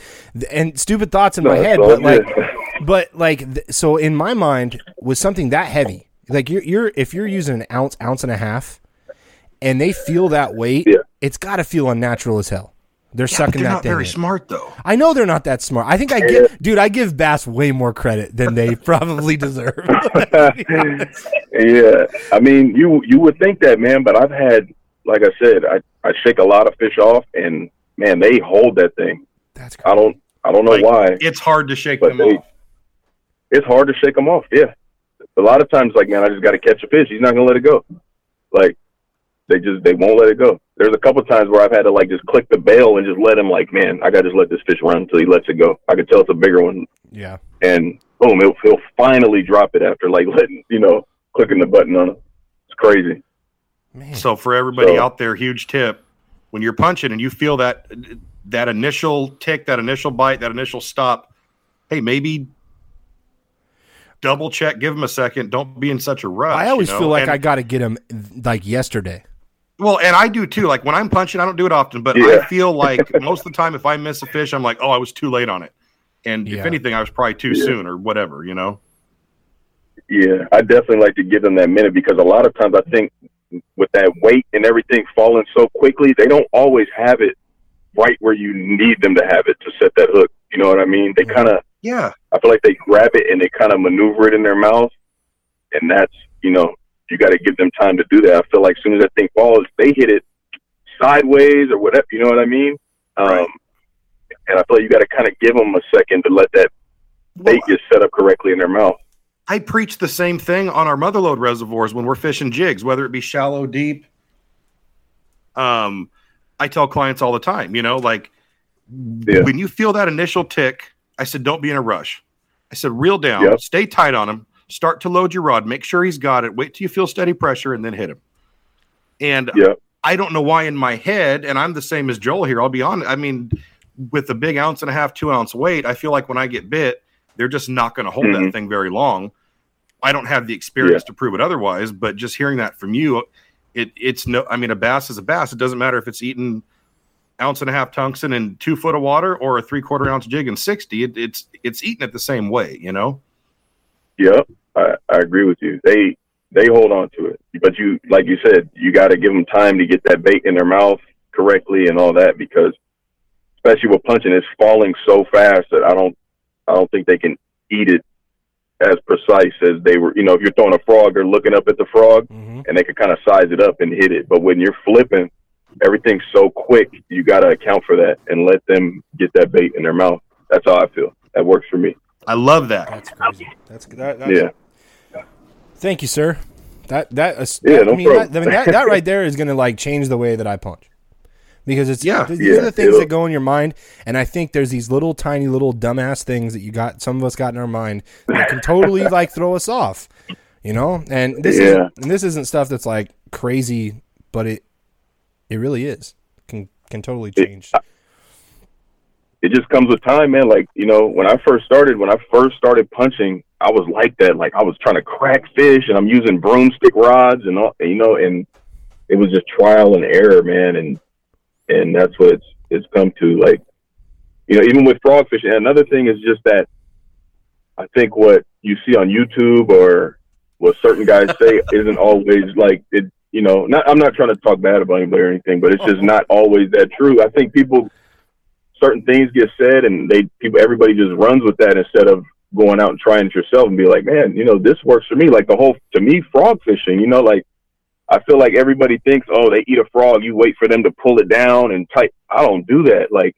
and stupid thoughts in my head. it's all But like, but like, so in my mind, with something that heavy, like you're you're if you're using an ounce, ounce and a half, and they feel that weight, Yeah. it's got to feel unnatural as hell. They're sucking that. they're not very in. smart though I know they're not that smart. I think I give, dude, I give bass way more credit than they probably deserve. yeah, I mean, you you would think that, man, but I've had, like I said, I I shake a lot of fish off, and man, they hold that thing. That's I don't I don't know Like, why. it's hard to shake them they- off It's hard to shake them off. Yeah, a lot of times, like man, I just got to catch a fish. He's not gonna let it go. Like they just they won't let it go. There's a couple times where I've had to like just click the bail and just let him like, man, I got to just let this fish run until he lets it go. I could tell it's a bigger one, yeah. and boom, he'll, he'll finally drop it after like letting you know clicking the button on it. It's crazy. Man. so for everybody So- out there huge tip when you're punching and you feel that that initial tick that initial bite that initial stop hey maybe double check give him a second don't be in such a rush I always you know? feel like And- I got to get him like yesterday. Well, and I do too. Like when I'm punching, I don't do it often, but Yeah. I feel like most of the time, if I miss a fish, I'm like, oh, I was too late on it. And Yeah. if anything, I was probably too Yeah. soon or whatever, you know? Yeah, I definitely like to give them that minute because a lot of times I think with that weight and everything falling so quickly, they don't always have it right where you need them to have it to set that hook. You know what I mean? They kind of, Yeah. I feel like they grab it and they kind of maneuver it in their mouth, and that's you know you got to give them time to do that. I feel like as soon as that thing falls, they hit it sideways or whatever. You know what I mean? Um, Right. And I feel like you got to kind of give them a second to let that Well, bait get set up correctly in their mouth. I preach the same thing on our motherlode reservoirs when we're fishing jigs, whether it be shallow, deep. Um, I tell clients all the time, you know, like Yeah. when you feel that initial tick, I said, don't be in a rush. I said, reel down, Yep. stay tight on him, start to load your rod, make sure he's got it, wait till you feel steady pressure, and then hit him. And Yeah. I don't know why in my head, and I'm the same as Joel here. I'll be honest. I mean, with a big ounce and a half, two ounce weight, I feel like when I get bit, they're just not going to hold that Mhm. thing very long. I don't have the experience to prove it otherwise, but just hearing that from you, it it's no. I mean, a bass is a bass. It doesn't matter if it's eating ounce and a half tungsten in two foot of water or a three quarter ounce jig in sixty. It, it's it's eating it the same way, you know. Yep, I, I agree with you. They they hold on to it, but you like you said, you got to give them time to get that bait in their mouth correctly and all that because especially with punching, it's falling so fast that I don't I don't think they can eat it as precise as they were. You know, if you're throwing a frog they're looking up at the frog, Mhm. and they can kind of size it up and hit it. But when you're flipping, everything's so quick, you got to account for that and let them get that bait in their mouth. That's how I feel. That works for me. I love that. That's crazy. That's that, that's, Yeah. Thank you, sir. That that is. Yeah, I no mean, that. I mean that, that right there is going to like change the way that I punch. Because it's Yeah. these Yeah, are the things that go in your mind, and I think there's these little tiny little dumbass things that you got. Some of us got in our mind that can totally like throw us off, you know. And this Yeah. isn't, and this isn't stuff that's like crazy, but it it really is can can totally change. It just comes with time, man. Like, you know, when I first started, when I first started punching, I was like that. Like I was trying to crack fish and I'm using broomstick rods and all, you know, and it was just trial and error, man. And, and that's what it's, it's come to. Like, you know, even with frog fishing. And another thing is just that I think what you see on YouTube or what certain guys say isn't always like it. You know, not I'm not trying to talk bad about anybody or anything, but it's just not always that true. I think people certain things get said and they people everybody just runs with that instead of going out and trying it yourself and be like, man, you know, this works for me. Like the whole to me, frog fishing, you know, like I feel like everybody thinks, oh, they eat a frog, you wait for them to pull it down and tight. I don't do that. Like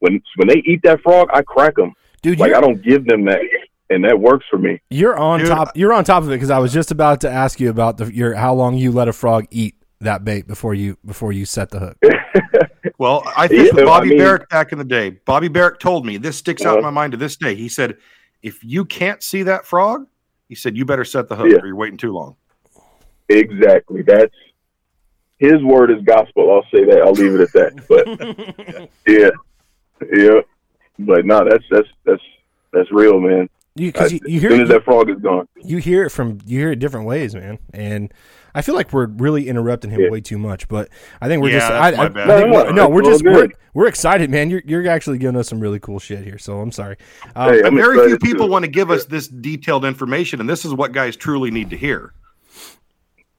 when when they eat that frog, I crack them. Dude, Like I don't give them that, and that works for me. you're on Dude, top. You're on top of it because I was just about to ask you about the your how long you let a frog eat that bait before you before you set the hook. Well, I fished Yeah, with I Bobby mean- Barrett back in the day. Bobby Barrett told me this sticks out in my mind to this day. He said, "If you can't see that frog, he said you better set the hook, Yeah. or you're waiting too long." Exactly. That's his word is gospel. I'll say that. I'll leave it at that. But yeah, yeah. But no, that's that's that's that's real, man. You because you, you as soon as that frog is gone. you hear it from you hear it different ways, man. And I feel like we're really interrupting him Yeah. way too much, but I think we're Yeah, just I, I. I think No, we're, no, no, we're just we're, we're excited, man. You're you're actually giving us some really cool shit here, so I'm sorry. Um, Hey, I'm Very few people want to give us this detailed information, and this is what guys truly need to hear.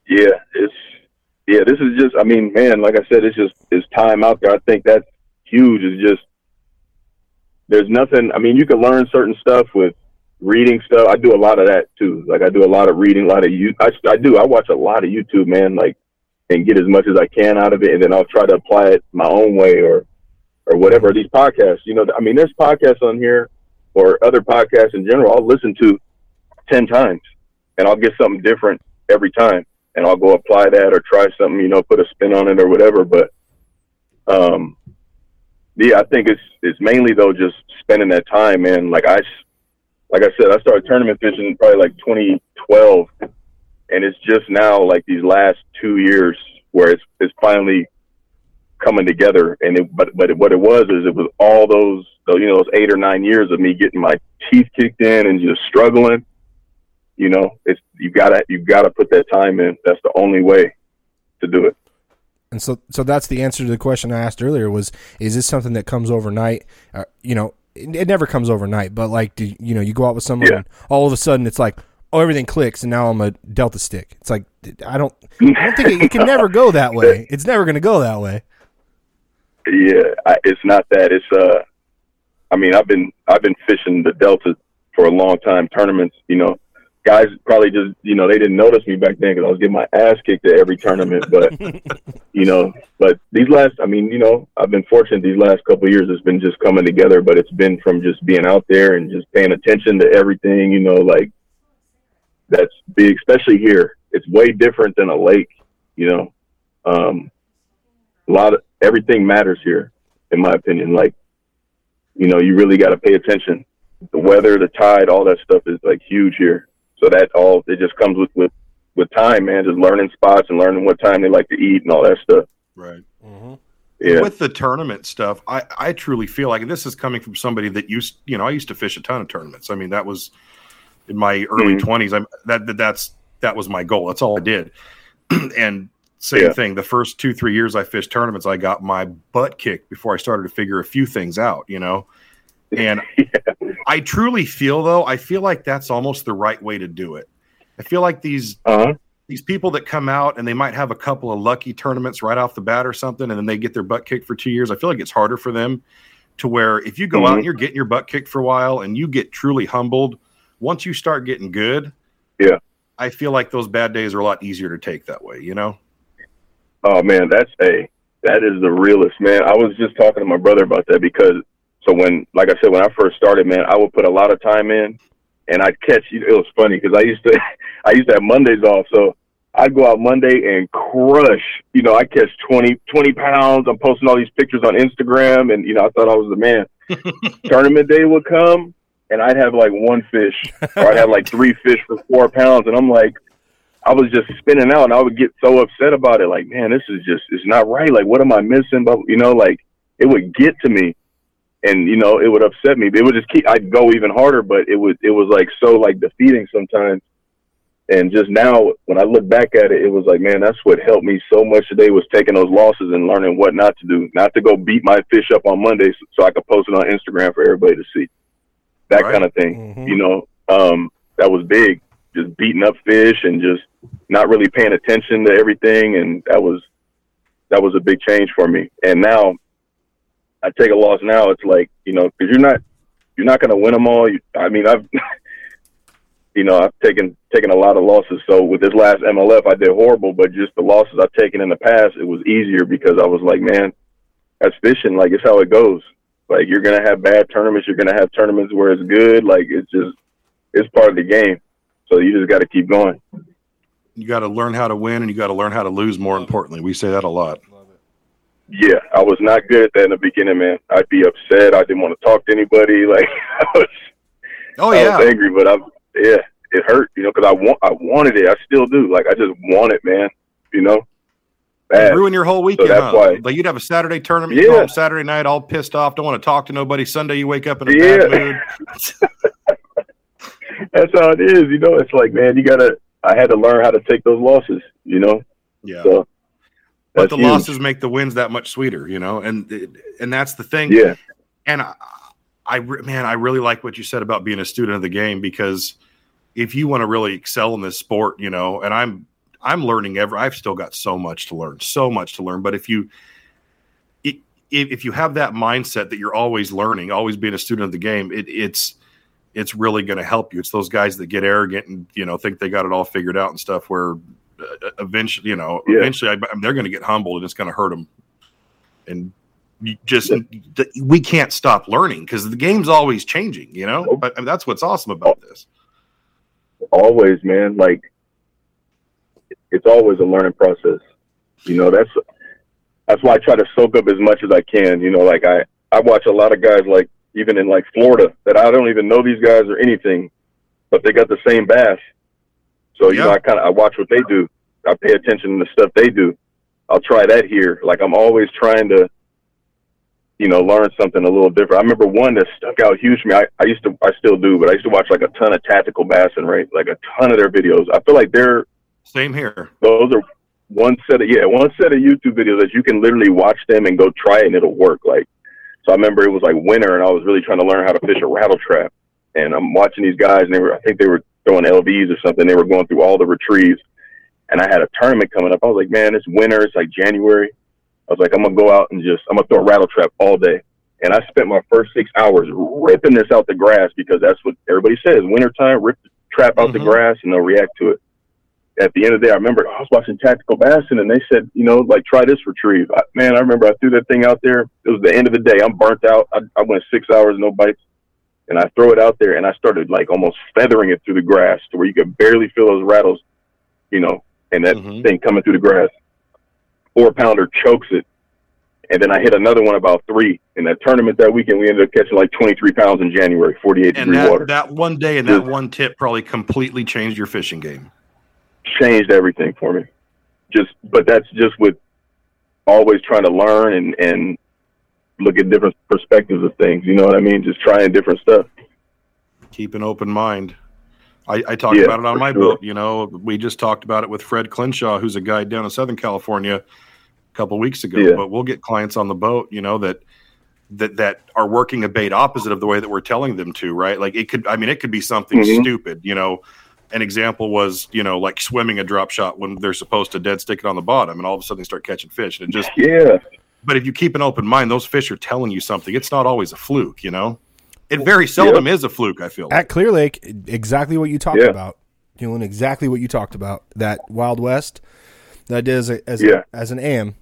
Yeah, it's yeah. This is just. I mean, man, like I said, it's just it's time out there. I think that's huge. It's just there's nothing. I mean, you can learn certain stuff with reading stuff. I do a lot of that too. Like I do a lot of reading, a lot of you. I, I do. I watch a lot of YouTube, man. Like and get as much as I can out of it, and then I'll try to apply it my own way or or whatever. These podcasts, you know, I mean, there's podcasts on here or other podcasts in general. I'll listen to ten times, and I'll get something different every time, and I'll go apply that or try something, you know, put a spin on it or whatever. But um, yeah, I think it's it's mainly though just spending that time, man. Like I, like I said, I started tournament fishing probably like 2012, and it's just now like these last two years where it's it's finally coming together. And it, but but what it was is it was all those those, you know those eight or nine years of me getting my teeth kicked in and just struggling. You know, it's you gotta you gotta put that time in. That's the only way to do it. And so, so that's the answer to the question I asked earlier: was is this something that comes overnight? Uh, you know, it, never comes overnight, but like, do you know, you go out with someone, Yeah. and all of a sudden it's like, oh, everything clicks, and now I'm a Delta stick. It's like, I don't, I don't think it, it can never go that way. It's never going to go that way. Yeah, I, it's not that. It's uh, I mean, I've been I've been fishing the Delta for a long time. Tournaments, you know, guys probably just you know they didn't notice me back then because I was getting my ass kicked at every tournament. But you know, but these last, I mean, you know, I've been fortunate these last couple of years. It's been just coming together, but it's been from just being out there and just paying attention to everything. You know, like that's big, especially here. It's way different than a lake. You know, um, a lot of everything matters here, in my opinion. Like you know, you really got to pay attention. The weather, the tide, all that stuff is like huge here. So that all it just comes with with with time, man. Just learning spots and learning what time they like to eat and all that stuff. Right. Yeah. With the tournament stuff, I, I truly feel like and this is coming from somebody that used, you know, I used to fish a ton of tournaments. I mean, that was in my early Mhm. 20s. I'm that, that that's that was my goal. That's all I did. and same Yeah. thing. The first two, three years I fished tournaments, I got my butt kicked before I started to figure a few things out, you know. And I truly feel though, I feel like that's almost the right way to do it. I feel like these Uh huh. these people that come out and they might have a couple of lucky tournaments right off the bat or something, and then they get their butt kicked for two years. I feel like it's harder for them to where if you go out Mhm. and you're getting your butt kicked for a while and you get truly humbled, once you start getting good, Yeah. I feel like those bad days are a lot easier to take that way, you know? Oh man, that's a that is the realest man. I was just talking to my brother about that because so when like I said when I first started, man, I would put a lot of time in, and I'd catch. It was funny because I used to I used to have Mondays off, so I'd go out Monday and crush. You know, I catch 20, 20 pounds. I'm posting all these pictures on Instagram, and you know, I thought I was the man. Tournament day would come, and I'd have like one fish, or I'd have like three fish for four pounds, and I'm like. I was just spinning out and I would get so upset about it. Like, man, this is just, it's not right. Like, what am I missing? But, you know, like it would get to me and, you know, it would upset me. It would just keep, I'd go even harder, but it was it was like so like defeating sometimes. And just now when I look back at it, it was like, man, that's what helped me so much today was taking those losses and learning what not to do, not to go beat my fish up on Monday so, I could post it on Instagram for everybody to see. That Right. kind of thing Mhm. you know, um, that was big. Just beating up fish and just not really paying attention to everything, and that was that was a big change for me. And now, I take a loss now. It's like you know, because you're not you're not going to win them all. You, I mean, I've you know I've taken taken a lot of losses. So with this last MLF, I did horrible, but just the losses I've taken in the past, it was easier because I was like, man, that's fishing. Like it's how it goes. Like you're gonna have bad tournaments. You're gonna have tournaments where it's good. Like it's just it's part of the game. So you just got to keep going. You got to learn how to win and you got to learn how to lose, more importantly. We say that a lot. Yeah, I was not good at that in the beginning, man. I'd be upset. I didn't want to talk to anybody. Like I was, Oh, I yeah. was angry, but I, yeah, it hurt, you know, because I want, I wanted it. I still do. Like I just want it, man. You know, bad. Ruin your whole weekend. that's huh? why- Like you'd have a Saturday tournament, Yeah. home Saturday night, all pissed off, don't want to talk to nobody. Sunday, you wake up in a Yeah. bad mood. That's how it is. You know, it's like, man, you gotta. I had to learn how to take those losses. You know, Yeah. so but the huge. losses make the wins that much sweeter, you know, and and that's the thing. Yeah, And I, I man, I really like what you said about being a student of the game because if you want to really excel in this sport, you know, and I'm I'm learning ever. I've still got so much to learn, so much to learn. But if you if, if you have that mindset that you're always learning, always being a student of the game, it, it's it's really going to help you. It's those guys that get arrogant and you know think they got it all figured out and stuff. Where Uh, eventually, you know, Yeah. eventually I, they're going to get humbled and it's going to hurt them. And you just th- we can't stop learning because the game's always changing. You know, Nope. but I mean, that's what's awesome about oh. this. always, man. Like it's always a learning process. You know, that's that's why I try to soak up as much as I can. You know, like I I watch a lot of guys like even in like Florida that I don't even know these guys or anything, but they got the same bass. So you know, I kind of I watch what they do. I pay attention to the stuff they do. I'll try that here. Like I'm always trying to, you know, learn something a little different. I remember one that stuck out huge to me. I, I used to, I still do, but I used to watch like a ton of Tactical Bassin right, like a ton of their videos. I feel like they're Same here. those are one set of yeah one set of YouTube videos that you can literally watch them and go try it and it'll work. Like so, I remember it was like winter and I was really trying to learn how to fish a rattle trap, and I'm watching these guys and they were I think they were throwing LVs or something. They were going through all the retrieves, and I had a tournament coming up. I was like, man, it's winter. It's like January. I was like, I'm gonna go out and just I'm gonna throw a rattle trap all day. And I spent my first six hours ripping this out the grass because that's what everybody says. Wintertime, rip the trap out the Mhm. grass and they'll react to it at the end of the day, I remember I was watching Tactical Bassin and they said, you know, like try this retrieve. I, man, I remember I threw that thing out there. It was the end of the day. I'm burnt out. I, I went six hours, no bites. And I throw it out there and I started like almost feathering it through the grass to where you could barely feel those rattles, you know, and that Mhm. thing coming through the grass. Four pounder chokes it. and then I hit another one about three in that tournament that weekend. We ended up catching like 23 pounds in January, 48 And degree water. that, that one day and that one tip probably completely changed your fishing game. changed everything for me. Just, but that's just with always trying to learn and and look at different perspectives of things. You know what I mean? Just trying different stuff. Keep an open mind. I, I talked Yeah, about it on my sure. boat. You know, we just talked about it with Fred Clinshaw, who's a guide down in Southern California a couple weeks ago. Yeah. But we'll get clients on the boat, you know, that that that are working a bait opposite of the way that we're telling them to, right? Like it could I mean it could be something Mhm. stupid, you know. An example was, you know, like swimming a drop shot when they're supposed to dead stick it on the bottom and all of a sudden they start catching fish. And it just Yeah, but if you keep an open mind, those fish are telling you something. It's not always a fluke, you know? It very seldom is a fluke, I feel. At Clear Lake, exactly what you talked Yeah. about. Doing exactly what you talked about. That Wild West that I did as, a, as, Yeah. as an AM.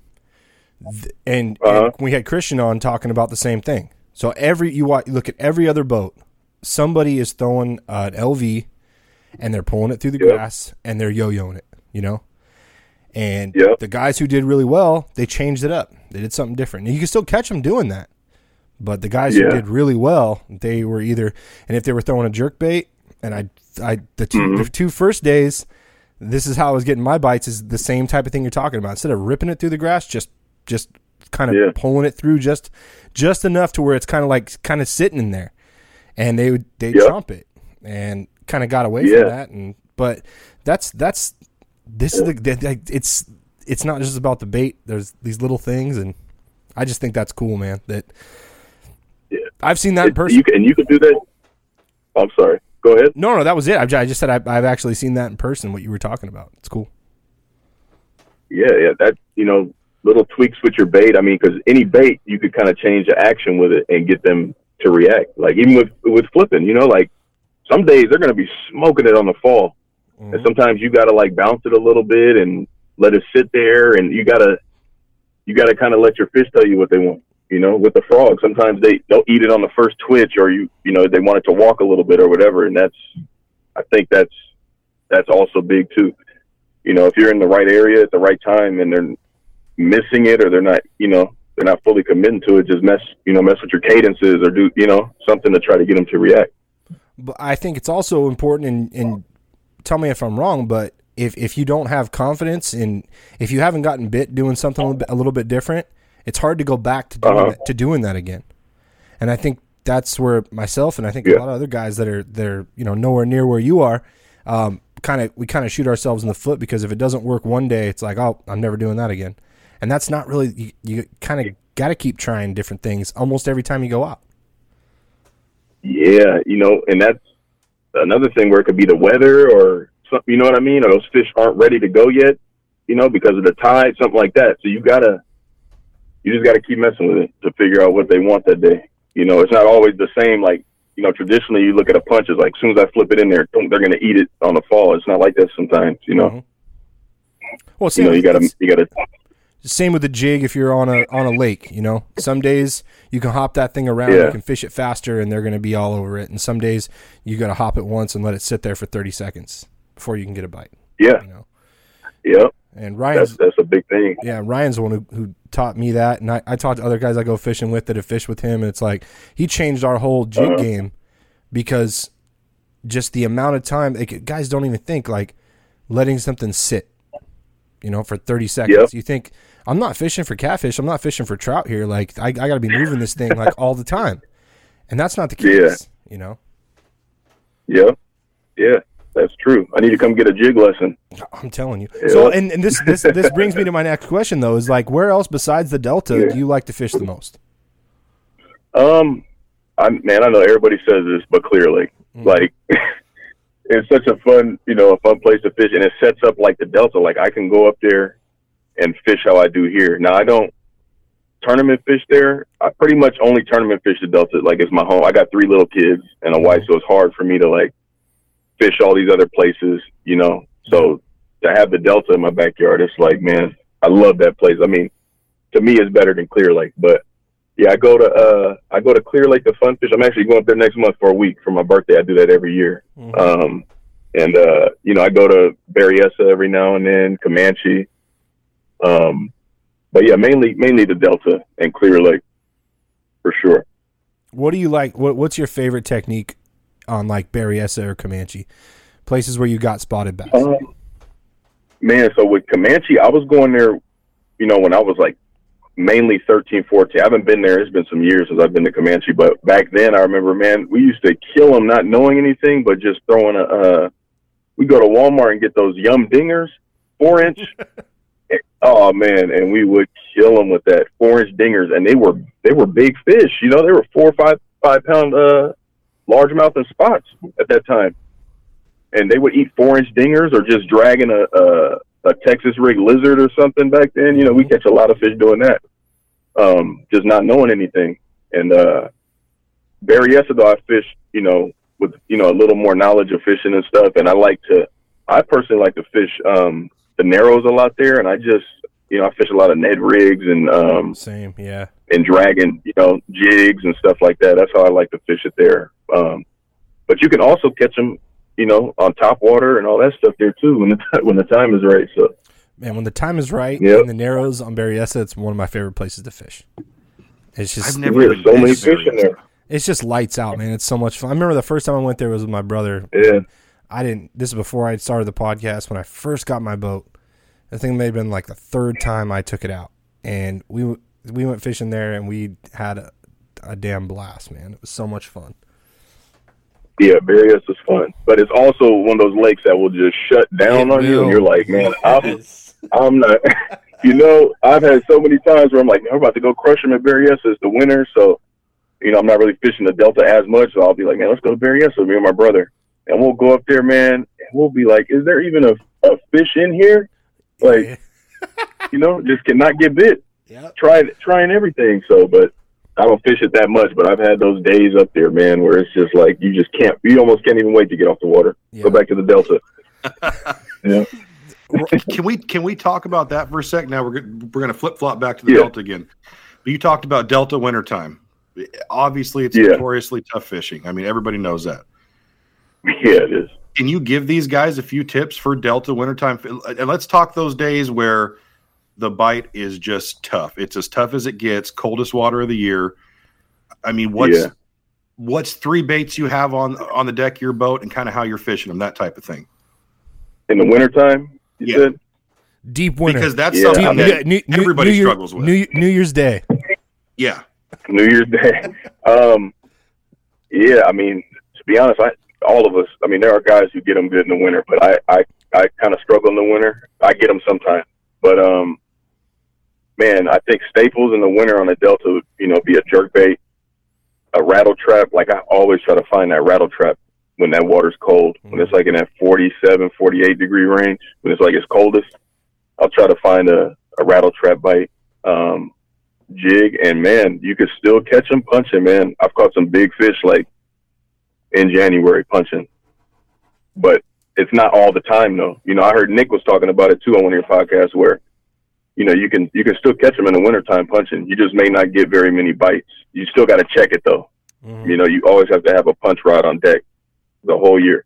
Th- And, Uh-huh. and we had Christian on talking about the same thing. So every you wa- look at every other boat, somebody is throwing uh, an LV and they're pulling it through the Yep. grass and they're yo-yoing it, you know? And Yep. the guys who did really well, they changed it up. They did something different. And you can still catch them doing that. But the guys who did really well, they were either, and if they were throwing a jerk bait, and I, I the 2 Mm-hmm. the two first days, this is how I was getting my bites. Is the same type of thing you're talking about. Instead of ripping it through the grass, just just kind of Yeah. pulling it through just just enough to where it's kind of like kind of sitting in there, and they would they Yep. trump it and kind of got away Yeah. from that. And but that's that's this is the, it's it's not just about the bait. There's these little things, and I just think that's cool, man. That Yeah. I've seen that in person. you can, and you can do that. I'm sorry. Go ahead. No, no, that was it. I, I just said I, I've actually seen that in person. What you were talking about, it's cool. Yeah, yeah. That you know, little tweaks with your bait. I mean, because any bait, you could kind of change the action with it and get them to react. Like even with with flipping, you know, like some days they're going to be smoking it on the fall, Mm-hmm. and sometimes you got to like bounce it a little bit and let it sit there, and you gotta you gotta kind of let your fish tell you what they want. You know, with the frog, sometimes they they'll eat it on the first twitch, or you you know they want it to walk a little bit or whatever, and that's I think that's that's also big too. You know, if you're in the right area at the right time and they're missing it or they're not, you know, they're not fully committing to it, just mess, you know, mess with your cadences or do, you know, something to try to get them to react. But I think it's also important, and tell me if I'm wrong, but if, if you don't have confidence in, if you haven't gotten bit doing something a little bit, a little bit different, it's hard to go back to doing Uh-huh. that, to doing that again. And I think that's where myself and I think a lot of other guys that are they're you know nowhere near where you are, um, kind of we kind of shoot ourselves in the foot because if it doesn't work one day, it's like oh I'm never doing that again, and that's not really you, you kind of got to keep trying different things almost every time you go out. Yeah, you know, and that's another thing where it could be the weather or something, you know what I mean? Or those fish aren't ready to go yet, you know, because of the tide, something like that. So you gotta, you just gotta keep messing with it to figure out what they want that day. You know, it's not always the same. Like, you know, traditionally you look at a punch, it's like as soon as I flip it in there, they're gonna eat it on the fall. It's not like that sometimes, you know. Mhm. Well, You know, you gotta, you gotta, same with the jig if you're on a on a lake you know some days you can hop that thing around Yeah. you can fish it faster and they're going to be all over it and some days you got to hop it once and let it sit there for 30 seconds before you can get a bite yeah, you know yeah. and That's ryan's that's a big thing. yeah ryan's the one who, who taught me that and I, I talked to other guys i go fishing with that have fished with him and it's like he changed our whole jig Uh-huh. game because just the amount of time like, guys don't even think like letting something sit you know for 30 seconds Yep. you think i'm not fishing for catfish i'm not fishing for trout here like i, I gotta be moving this thing like all the time and that's not the case you know Yeah, yeah. That's true. I need to come get a jig lesson. i'm telling you so and, and this this this brings me to my next question though is like where else besides the delta Yeah. do you like to fish the most Um, I'm man. I know everybody says this, but Clear Lake, like, it's such a fun, you know, a fun place to fish, and it sets up like the Delta. Like, I can go up there and fish how I do here. Now, I don't tournament fish there. I pretty much only tournament fish the Delta. Like, it's my home. I got three little kids and a wife, so it's hard for me to like fish all these other places, you know. So to have the Delta in my backyard, it's like, man, I love that place. I mean, to me, it's better than Clear Lake, but yeah, I go to uh I go to Clear Lake to fun fish. I'm actually going up there next month for a week for my birthday. I do that every year. Mhm. Um and uh you know, I go to Berryessa every now and then, Comanche. Um but yeah, mainly mainly the Delta and Clear Lake for sure. What do you like? What, what's your favorite technique on like Berryessa or Comanche? Places where you got spotted bass. Um, man, so with Comanche, I was going there, you know, when I was like mainly 13, 14. I haven't been there. It's been some years since I've been to Comanche, but back then I remember, man, we used to kill them not knowing anything, but just throwing a, uh, we go to Walmart and get those yum dingers, four inch. oh man, and we would kill them with that four inch dingers, and they were they were big fish. You know, they were four or five five pound uh, largemouth and spots at that time, and they would eat four inch dingers or just dragging a, a a Texas rig lizard or something back then. You know, we catch a lot of fish doing that, um, just not knowing anything. And uh, Berryessa, though, I fish, you know, with you know a little more knowledge of fishing and stuff, and I like to, I personally like to fish um, the narrows a lot there, and I just, you know, I fish a lot of Ned rigs and um, Same, yeah. and dragging, you know, jigs and stuff like that. That's how I like to fish it there. Um, but you can also catch them, you know, on top water and all that stuff there too when the t- when the time is right. So Man, when the time is right Yep. in the Narrows on Berryessa, it's one of my favorite places to fish. It's just I've never there's so many fish in there. it's just lights out, man. It's so much fun. I remember the first time I went there was with my brother. Yeah, I didn't. This is before I started the podcast. When I first got my boat, I think it may have been like the third time I took it out, and we we went fishing there, and we had a, a damn blast, man. It was so much fun. yeah, Berryessa is fun, but it's also one of those lakes that will just shut down It on you, and you're like, man, I'm I'm not. you know, I've had so many times where I'm like, I'm about to go crush them at Berryessa. It's the winter, so you know, I'm not really fishing the Delta as much. So I'll be like, man, let's go to Berryessa, me and my brother, and we'll go up there, man. And we'll be like, is there even a a fish in here? Like, you know, just cannot get bit. Yep. Try trying everything. So, but I don't fish it that much. But I've had those days up there, man, where it's just like you just can't. You almost can't even wait to get off the water. Yeah. Go back to the Delta. yeah. can we can we talk about that for a sec? Now we're we're going to flip flop back to the Yeah. Delta again. But you talked about Delta wintertime. Obviously, it's Yeah. notoriously tough fishing. I mean, everybody knows that. Yeah, it is. Can you give these guys a few tips for Delta wintertime? And let's talk those days where the bite is just tough. It's as tough as it gets. Coldest water of the year. I mean, what's Yeah. what's three baits you have on on the deck of your boat, and kind of how you're fishing them, that type of thing. In the wintertime, you Yeah. said? Deep winter. Because that's Yeah, something I mean- that New- New- everybody New Year- struggles with. New, New Year's Day. yeah. New Year's Day. Um, yeah, I mean, to be honest, I all of us. I mean, there are guys who get them good in the winter, but I I, I kind of struggle in the winter. I get them sometimes, but um, man, I think staples in the winter on the Delta would you know be a jerk bait, a rattle trap. Like I always try to find that rattle trap when that water's cold, when it's like in that 47, 48 degree range, when it's like its coldest. I'll try to find a, a rattle trap bite. Um, jig and man, you could still catch them punching, man. I've caught some big fish like in January punching, but it's not all the time though. You know, I heard Nick was talking about it too on one of your podcasts where, you know, you can, you can still catch them in the wintertime punching. You just may not get very many bites. You still got to check it though. Mhm. You know, you always have to have a punch rod on deck the whole year.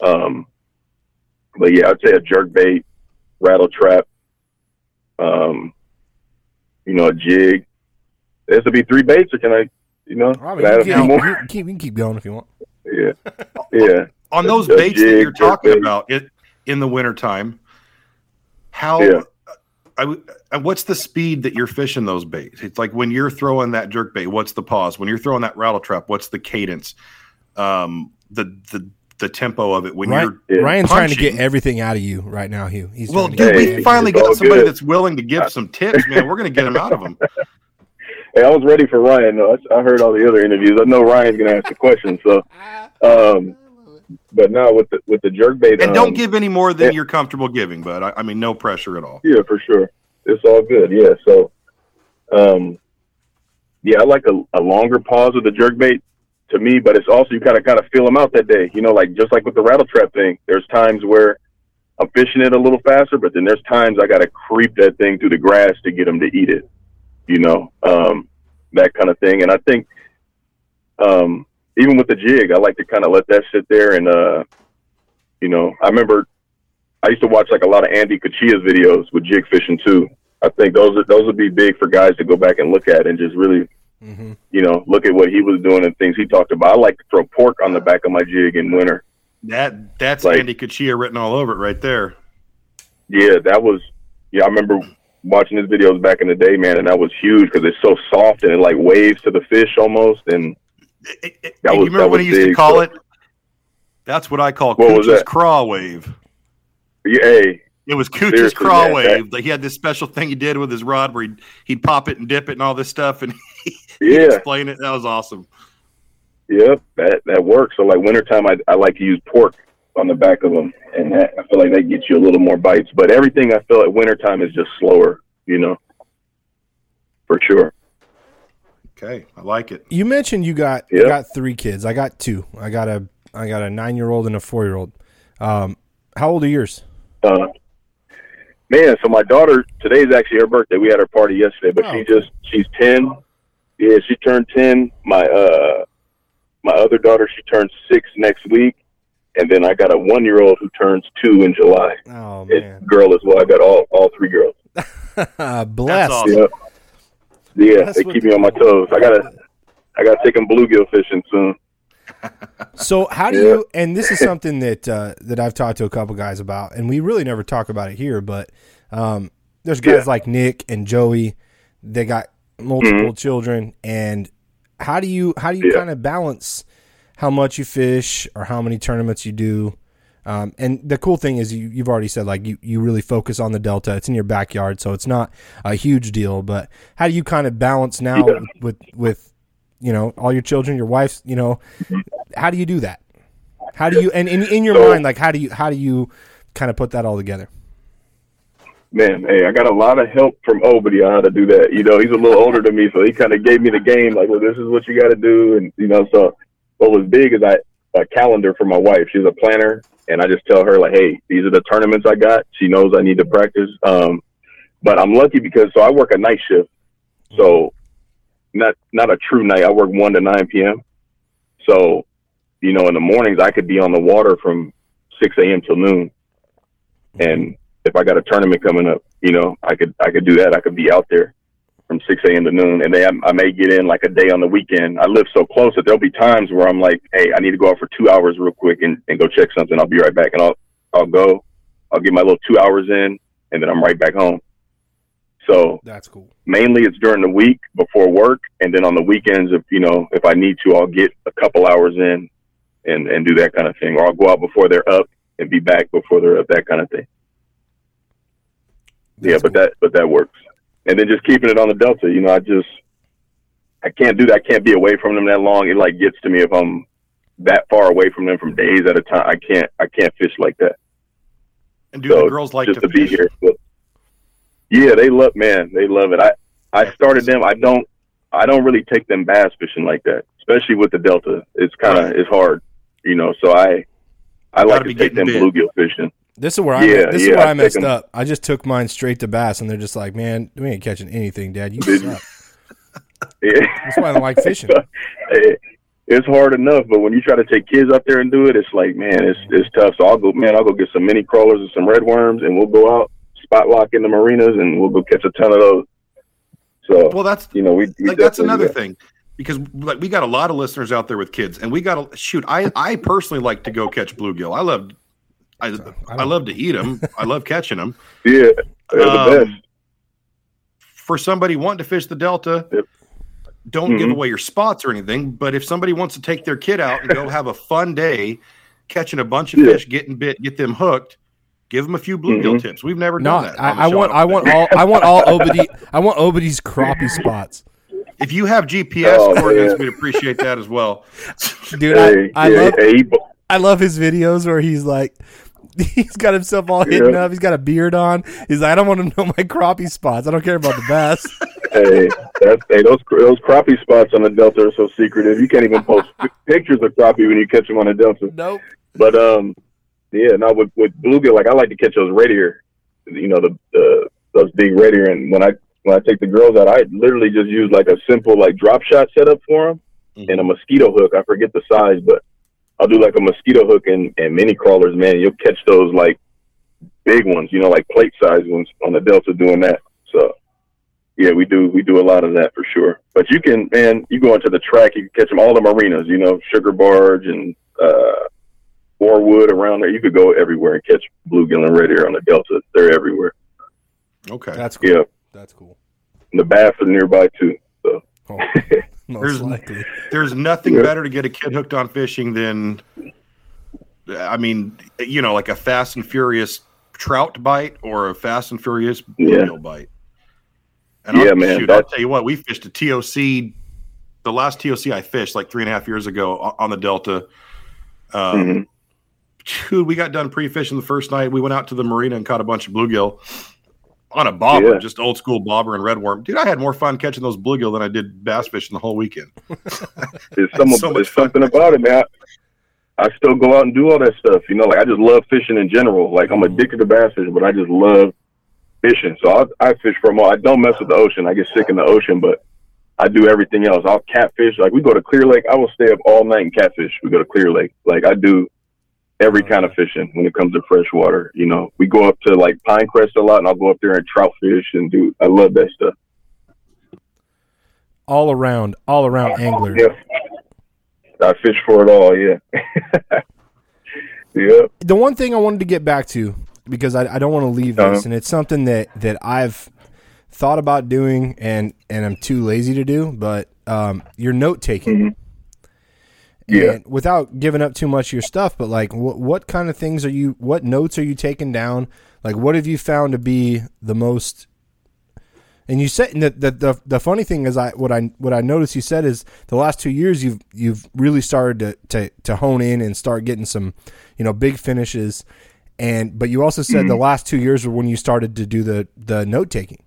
Um, but yeah, I'd say a jerk bait, rattle trap, um, you know, a jig. Has to be three baits, or can I, you know, I can I add a mean, you, few can, more? you, keep, you can keep going if you want. Yeah, yeah. on those a baits that you're talking about it in the wintertime, how Yeah. I w- and what's the speed that you're fishing those baits? It's like when you're throwing that jerk bait, what's the pause? When you're throwing that rattle trap, what's the cadence? Um, the the the tempo of it when Ryan, you're Yeah. Ryan's trying to get everything out of you right now, Hugh. He's well, dude, Hey, we finally got somebody good. that's willing to give some tips, man. We're gonna get them out of them. Hey, I was ready for Ryan. Though. I I heard all the other interviews. I know Ryan's gonna ask the question. So, um, but now with the with the jerk bait, And um, don't give any more than yeah. you're comfortable giving, but I, I mean, no pressure at all. Yeah, for sure. It's all good. Yeah. So, um, yeah, I like a, a longer pause with the jerk bait to me, but it's also you kind of kind of feel them out that day. You know, like just like with the rattle trap thing. There's times where I'm fishing it a little faster, but then there's times I got to creep that thing through the grass to get them to eat it. You know, um, that kind of thing. And I think, um, even with the jig, I like to kind of let that sit there and, uh, you know, I remember I used to watch like a lot of Andy Cuccia's videos with jig fishing too. I think those are, those would be big for guys to go back and look at and just really, Mhm. you know, look at what he was doing and things he talked about. I like to throw pork on the back of my jig in winter. That that's Like- Andy Cuccia written all over it right there. Yeah, that was. Yeah, I remember watching his videos back in the day, man, and that was huge because it's so soft and it like waves to the fish almost. And It- it- That you remember that was he used to call so- it? That's what I call What Cooch's craw wave. yeah, hey, It was Cooch's craw man, wave. Like he had this special thing he did with his rod where he'd, he'd pop it and dip it and all this stuff, and he'd yeah, explain it. That was awesome. Yep, that that works. So like wintertime, I I like to use pork on the back of them, and that, I feel like that gets you a little more bites. But everything I feel at wintertime is just slower, you know, for sure. Okay, I like it. You mentioned you got you got three kids. I got two. I got a I got a nine year old and a four year old. Um, how old are yours? Uh, man, so my daughter today is actually her birthday. We had her party yesterday, but Oh, she just she's ten. Yeah, she turned ten. My uh, my other daughter she turns six next week, and then I got a one year old who turns two in July. Oh It's man, girl as well. I got all all three girls. bless. awesome. Yeah. Yeah, That's they keep me on my toes. I gotta, I gotta take them bluegill fishing soon. So how do Yeah. you? And this is something that uh, that I've talked to a couple guys about, and we really never talk about it here. But um, there's guys Yeah. like Nick and Joey. They got multiple children, and how do you how do you Mm-hmm. Yeah. kind of balance how much you fish or how many tournaments you do? Um, and the cool thing is you, you've already said like you, you really focus on the delta. It's in your backyard, so it's not a huge deal. But how do you kind of balance now Yeah. with with you know all your children, your wife? You know, how do you do that? How do you and in, in your So- mind, like how do you how do you kind of put that all together? Man, hey, I got a lot of help from on how to do that. You know, he's a little older than me, so he kind of gave me the game. Like, well, this is what you got to do, and you know, so what was big is I a calendar for my wife. She's a planner, and I just tell her like, hey, these are the tournaments I got. She knows I need to practice. Um, but I'm lucky because so I work a night shift, so not not a true night. I work one to nine p.m. So, you know, in the mornings I could be on the water from six a.m. till noon, and if I got a tournament coming up, you know, I could I could do that. I could be out there from six a.m. to noon, and then I, I may get in like a day on the weekend. I live so close that there'll be times where I'm like, hey, I need to go out for two hours real quick and, and go check something. I'll be right back, and I'll I'll go. I'll get my little two hours in, and then I'm right back home. So That's cool. mainly it's during the week before work, and then on the weekends, if you know, if I need to, I'll get a couple hours in and and do that kind of thing, or I'll go out before they're up and be back before they're up, that kind of thing. yeah, but cool. that but that works. And then just keeping it on the delta, you know, I just I can't do that. I can't be away from them that long. It like gets to me if I'm that far away from them from days at a time. I can't I can't fish like that. And do So, the girls like just to, to, be fish? here. But, yeah, they love man, they love it. I I started them. I don't I don't really take them bass fishing like that, especially with the delta. It's kind of Right. it's hard, you know. So I I like Gotta take them bluegill fishing. This is where I Yeah, this is yeah, where I I messed take 'em. up. I just took mine straight to bass, and they're just like, "Man, we ain't catching anything, Dad. You Did- suck." Yeah. That's why I don't like fishing. It's hard enough, but when you try to take kids up there and do it, it's like, man, it's it's tough. So I'll go, man, I'll go get some mini crawlers and some red worms, and we'll go out spot lock in the marinas, and we'll go catch a ton of those. So Well, that's you know, we, we like that's another do that. thing because like we got a lot of listeners out there with kids, and we got to shoot. I I personally like to go catch bluegill. I love I I, don't- love to eat them. I love catching them. Yeah, they're the Um, best. For somebody wanting to fish the delta, Yep. don't give Mhm. away your spots or anything. But if somebody wants to take their kid out and go have a fun day catching a bunch of Yeah. fish, getting bit, get them hooked, give them a few bluegill Mhm. tips. We've never No, done that. I, I want I want all I want all Obedy I want Obedy's crappie spots, If you have GPS Oh, coordinates, man. we'd appreciate that as well. dude. Hey, I, I yeah, love hey, I love his videos where he's like. He's got himself all hidden Yeah. up. He's got a beard on. He's like, I don't want to know my crappie spots. I don't care about the bass. hey, that's hey, those those crappie spots on the delta are so secretive. You can't even post pictures of crappie when you catch them on the delta. nope. But um, yeah, no, with with bluegill, like I like to catch those red ear, you know, the the those big red ear. And when I when I take the girls out, I literally just use like a simple like drop shot setup for them and a mosquito hook. I forget the size, but I'll do like a mosquito hook and and mini crawlers. Man, you'll catch those like big ones, you know, like plate size ones on the delta doing that. So yeah, we do we do a lot of that for sure. But you can man, you go into the track, you can catch them all the marinas. You know, Sugar Barge and uh, Orwood around there. You could go everywhere and catch bluegill and red ear on the delta. They're everywhere. Okay. That's cool. Yeah, That's cool. and the bass are nearby too. So Oh, most There's- likely. There's nothing Yeah. better to get a kid hooked on fishing than, I mean, you know, like a Fast and Furious trout bite or a Fast and Furious Yeah. bluegill bite. And Yeah, I'll, man, Shoot, I'll tell you what, we fished a TOC. The last TOC I fished like three and a half years ago on the Delta. Um, mhm. Dude, we got done pre-fishing the first night. We went out to the marina and caught a bunch of bluegill on a bobber, Yeah. just old school bobber and red worm. Dude, I had more fun catching those bluegill than I did bass fishing the whole weekend. there's some so much there's fun. something about it, man. I, I still go out and do all that stuff. You know, like I just love fishing in general. Like I'm mm-hmm. addicted to bass fishing, but I just love fishing. So I, I fish from all. I don't mess with the ocean. I get sick in the ocean, but I do everything else. I'll catfish. Like we go to Clear Lake, I will stay up all night and catfish. We go to Clear Lake. Like I do every kind of fishing when it comes to freshwater. You know, we go up to like Pinecrest a lot, and I'll go up there and trout fish and do. I love that stuff. All around, all around angler. Yeah. I fish for it all. Yeah. yeah. the one thing I wanted to get back to because I, I don't want to leave this, Uh-huh. and it's something that that I've thought about doing, and and I'm too lazy to do. But um, your note taking, Mhm. Yeah. and without giving up too much of your stuff, but like, what what kind of things are you? What notes are you taking down? Like, what have you found to be the most? And you said that the, the the funny thing is I what I what I noticed you said is the last two years you've you've really started to, to to hone in and start getting some you know big finishes and but you also said the mm-hmm. last two years were when you started to do the the note taking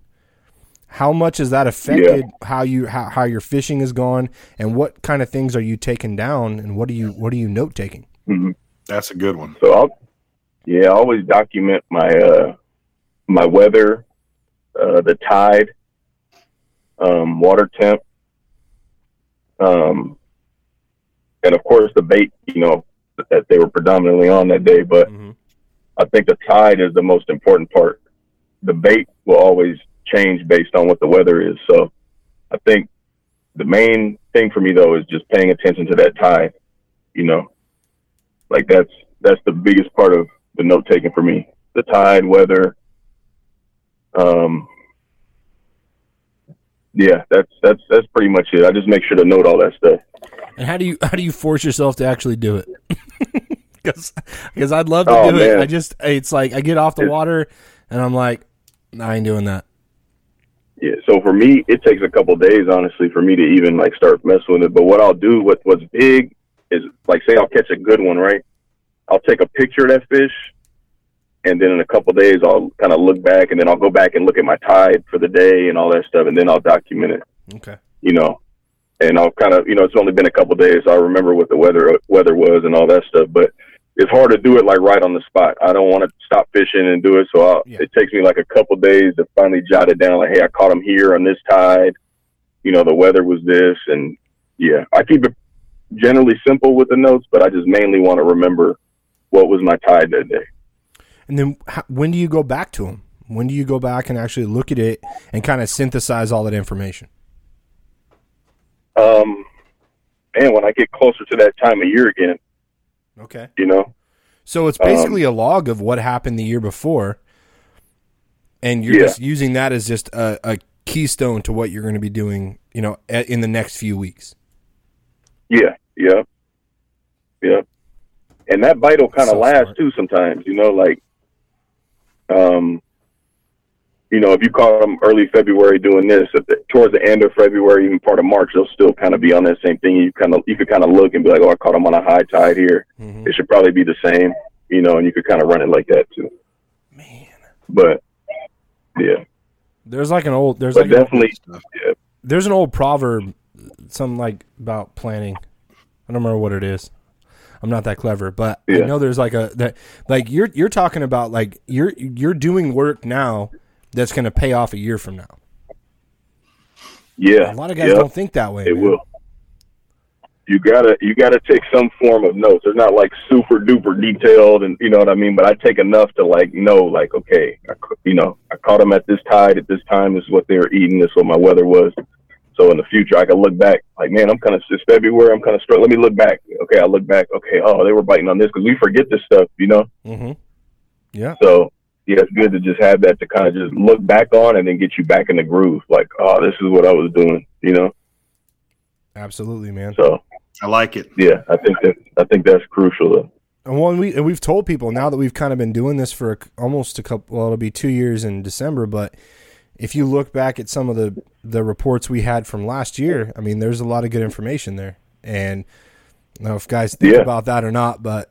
how much has that affected how you how, how your fishing is gone and what kind of things are you taking down and what are you what are you note taking hmm That's a good one. So I'll, yeah, I always document my uh, my weather, uh, the tide, um, water temp, um, and of course the bait. You know that they were predominantly on that day, but I think the tide is the most important part. The bait will always change based on what the weather is. So I think the main thing for me though is just paying attention to that tide. You know, like that's that's the biggest part of the note taking for me. The tide, weather. Um yeah, that's that's that's pretty much it. I just make sure to note all that stuff. and how do you how do you force yourself to actually do it because i'd love to Oh, do it i just it's like i get off the It's- water and i'm like i ain't doing that Yeah, so for me, it takes a couple days, honestly, for me to even like start messing with it. But what I'll do, what what's big, is like say I'll catch a good one, right? I'll take a picture of that fish, and then in a couple days I'll kind of look back, and then I'll go back and look at my tide for the day and all that stuff, and then I'll document it, okay you know. And I'll kind of, you know, it's only been a couple days, so I remember what the weather weather was and all that stuff. But it's hard to do it like right on the spot. I don't want to stop fishing and do it, so I'll, Yeah. it takes me like a couple days to finally jot it down. Like, hey, I caught him here on this tide. You know, the weather was this, and yeah, I keep it generally simple with the notes, but I just mainly want to remember what was my tide that day. And then how, when do you go back to them? When do you go back and actually look at it and kind of synthesize all that information? Um, man, when I get closer to that time of year again, Okay. you know, So it's basically a log of what happened the year before, and you're Yeah. just using that as just a, a keystone to what you're going to be doing, you know, in the next few weeks. Yeah, yeah, yeah. And that will kind of So last smart. too sometimes, you know, like, um, you know, if you caught them early February doing this, at the, towards the end of February, even part of March, they'll still kind of be on that same thing. You kind of, you could kind of look and be like, oh, I caught them on a high tide here. Mhm. It should probably be the same, you know, and you could kind of run it like that too. Man, But yeah, there's like an old there's like definitely, yeah, there's an old proverb, something like about planning. I don't remember what it is. I'm not that clever, but I know there's like a that like you're you're talking about like you're you're doing work now that's going to pay off a year from now. yeah. A lot of guys yeah, don't think that way. It man. will. you gotta you gotta take some form of notes. They're not like super duper detailed, and you know what I mean. But I take enough to like know, like okay, I, you know, I caught them at this tide at this time. This is what they were eating. This is what my weather was. So in the future, I can look back, like man, I'm kind of it's February. I'm kind of struggling. Let me look back. Okay, I look back. Okay, oh, they were biting on this because we forget this stuff, you know. Mm-hmm. Yeah. So yeah, it's good to just have that to kind of just look back on and then get you back in the groove. Like, oh, this is what I was doing, you know. Absolutely, man. So I like it. yeah, I think that I think that's crucial. Though. And one we and we've told people now that we've kind of been doing this for a, almost a couple. Well, it'll be two years in December. But if you look back at some of the the reports we had from last year, I mean, there's a lot of good information there. And I don't know if guys think Yeah. about that or not, but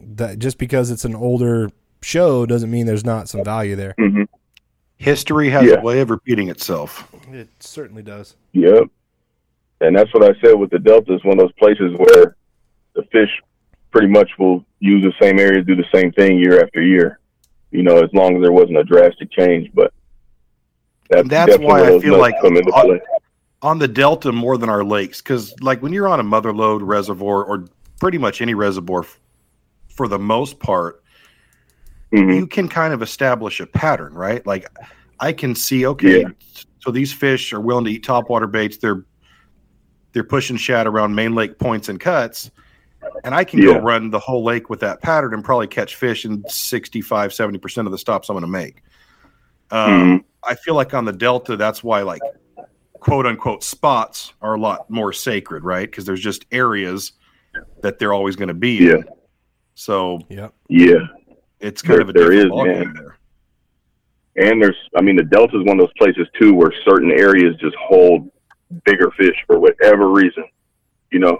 that just because it's an older show doesn't mean there's not some value there. hmm History has Yeah. a way of repeating itself. It certainly does. Yep. And that's what I said with the Delta. It's one of those places where the fish pretty much will use the same area, do the same thing year after year. You know, as long as there wasn't a drastic change. But that's, That's why where I feel like come into on- play. on the delta more than our lakes because like when you're on a mother lode reservoir or pretty much any reservoir for the most part Mhm. you can kind of establish a pattern right like i can see okay Yeah. so these fish are willing to eat topwater baits they're they're pushing shad around main lake points and cuts and i can Yeah. go run the whole lake with that pattern and probably catch fish in 65 70% of the stops i'm going to make um, Mhm. I feel like on the Delta, that's why like quote unquote spots are a lot more sacred, right? Because there's just areas that they're always going to be Yeah. in. So Yep. Yeah. It's kind There- of a there different is, ballgame man. there. And there's, I mean, the Delta is one of those places too where certain areas just hold bigger fish for whatever reason. You know,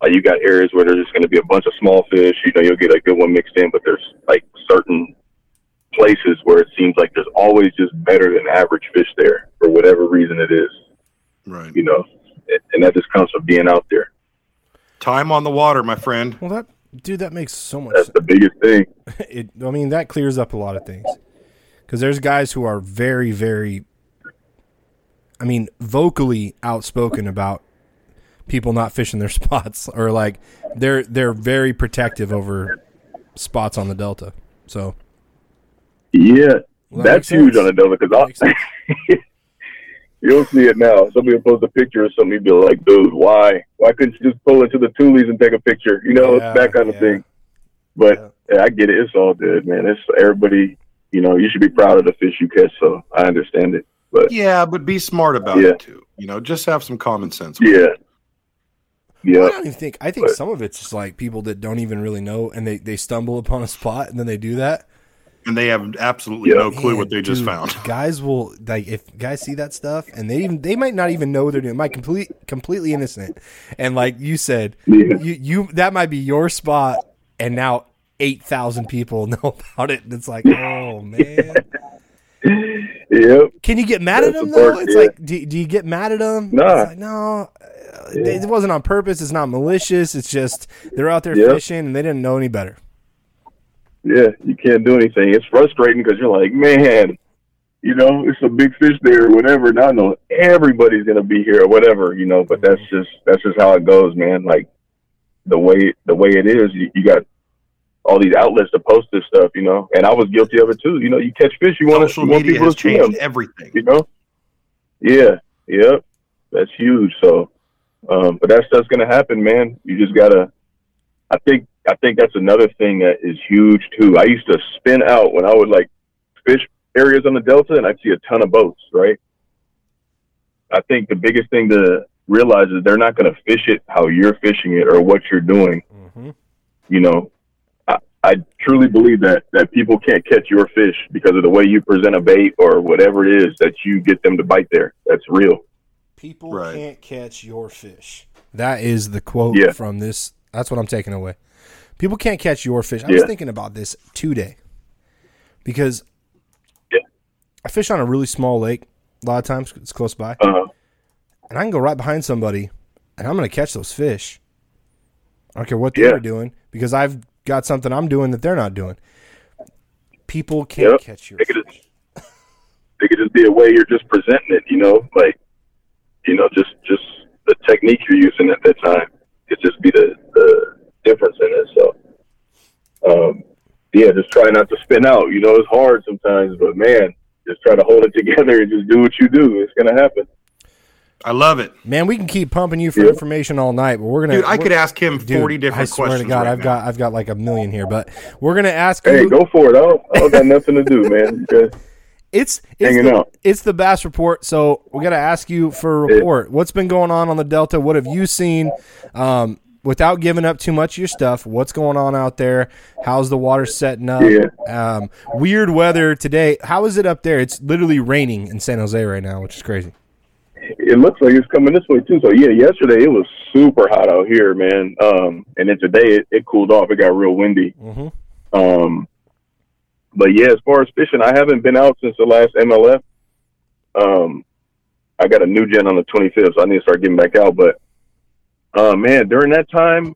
like you got areas where there's just going to be a bunch of small fish. You know, you'll get a good one mixed in, but there's like certain places where it seems like there's always just better than average fish there for whatever reason it is. Right. You know, and- and that just comes from being out there. Time on the water, my friend. Well, that dude, that makes so much. That's the biggest thing. it I mean that clears up a lot of things because there's guys who are very very I mean vocally outspoken about people not fishing their spots or like they're they're very protective over spots on the delta so Yeah, Well, that that's huge sense. on the Delta because sense. you'll see it now. Somebody will post a picture of something, you'd be like, "Dude, why? Why couldn't you just pull into the tules and take a picture?" You know, Yeah, that kind of yeah. thing. But yeah, I get it. It's all good, man. It's everybody. You know, you should be proud of the fish you catch. So I understand it. But Yeah, but be smart about Yeah. it too. You know, just have some common sense. yeah, Yeah. I don't even think I think But- some of it's just like people that don't even really know and they they stumble upon a spot and then they do that And they have absolutely Yeah. no clue what Man, they just found. Guys will like if guys see that stuff and they even they might not even know what they're doing. Might complete completely innocent. And like you said, Yeah. you you that might be your spot and now eight thousand people know about it. And it's like, oh man. yep. Can you get mad at them though? part, It's yeah. like do, do you get mad at them? Nah. Like, no. uh, It wasn't on purpose. It's not malicious. It's just they're out there Yep. fishing and they didn't know any better. Yeah, you can't do anything. It's frustrating because you're like, man, you know, it's a big fish there or whatever. Now I know everybody's gonna be here or whatever, you know. But that's just that's just how it goes, man. Like the way the way it is, you, you got all these outlets to post this stuff, you know. And I was guilty of it too. You know, you catch fish, you want to you want people to see 'em changed everything. you know? Yeah, yep. That's huge. So, um, but that stuff's gonna happen, man. You just gotta. I think I think that's another thing that is huge too. I used to spin out when I would like fish areas on the delta, and I'd see a ton of boats. Right. I think the biggest thing to realize is they're not gonna fish it how you're fishing it or what you're doing Mm-hmm. you know, I, I truly believe that that people can't catch your fish because of the way you present a bait or whatever it is that you get them to bite there. That's real. People Right. can't catch your fish. That is the quote Yeah. from this. That's what I'm taking away. People can't catch your fish. I was Yeah. thinking about this today because Yeah. I fish on a really small lake. A lot of times it's close by, Uh, and I can go right behind somebody, and I'm going to catch those fish. I don't care what they're doing because I've got something I'm doing that they're not doing. People can't Yep. catch your They could fish. it could just be a way you're just presenting it, you know, like you know, just just the technique you're using at that time. could just be the the difference in it. So, um, yeah, just try not to spin out. You know, it's hard sometimes, but man, just try to hold it together and just do what you do. It's gonna happen. I love it, Man, we can keep pumping you for Yeah. information all night, but we're gonna. dude. I could ask him Dude, forty different I swear questions. to God, right I've now. got I've got like a million here, but we're gonna ask Hey, you. go for it. I don't, I don't got nothing to do, man. Just It's it's Hanging the, out. it's the Bass Report, so we got to ask you for a report. What's been going on on the Delta? What have you seen? Um, without giving up too much of your stuff, what's going on out there? How's the water setting up? Yeah. Um, weird weather today. How is it up there? It's literally raining in San Jose right now, which is crazy. it looks like it's coming this way too. So yeah, yesterday it was super hot out here, man. Um, and then today it, it cooled off. It got real windy. Mhm. Um, but yeah, as far as fishing, I haven't been out since the last MLF. Um, I got a New Gen on the 25th, so I need to start getting back out. But uh, man, during that time,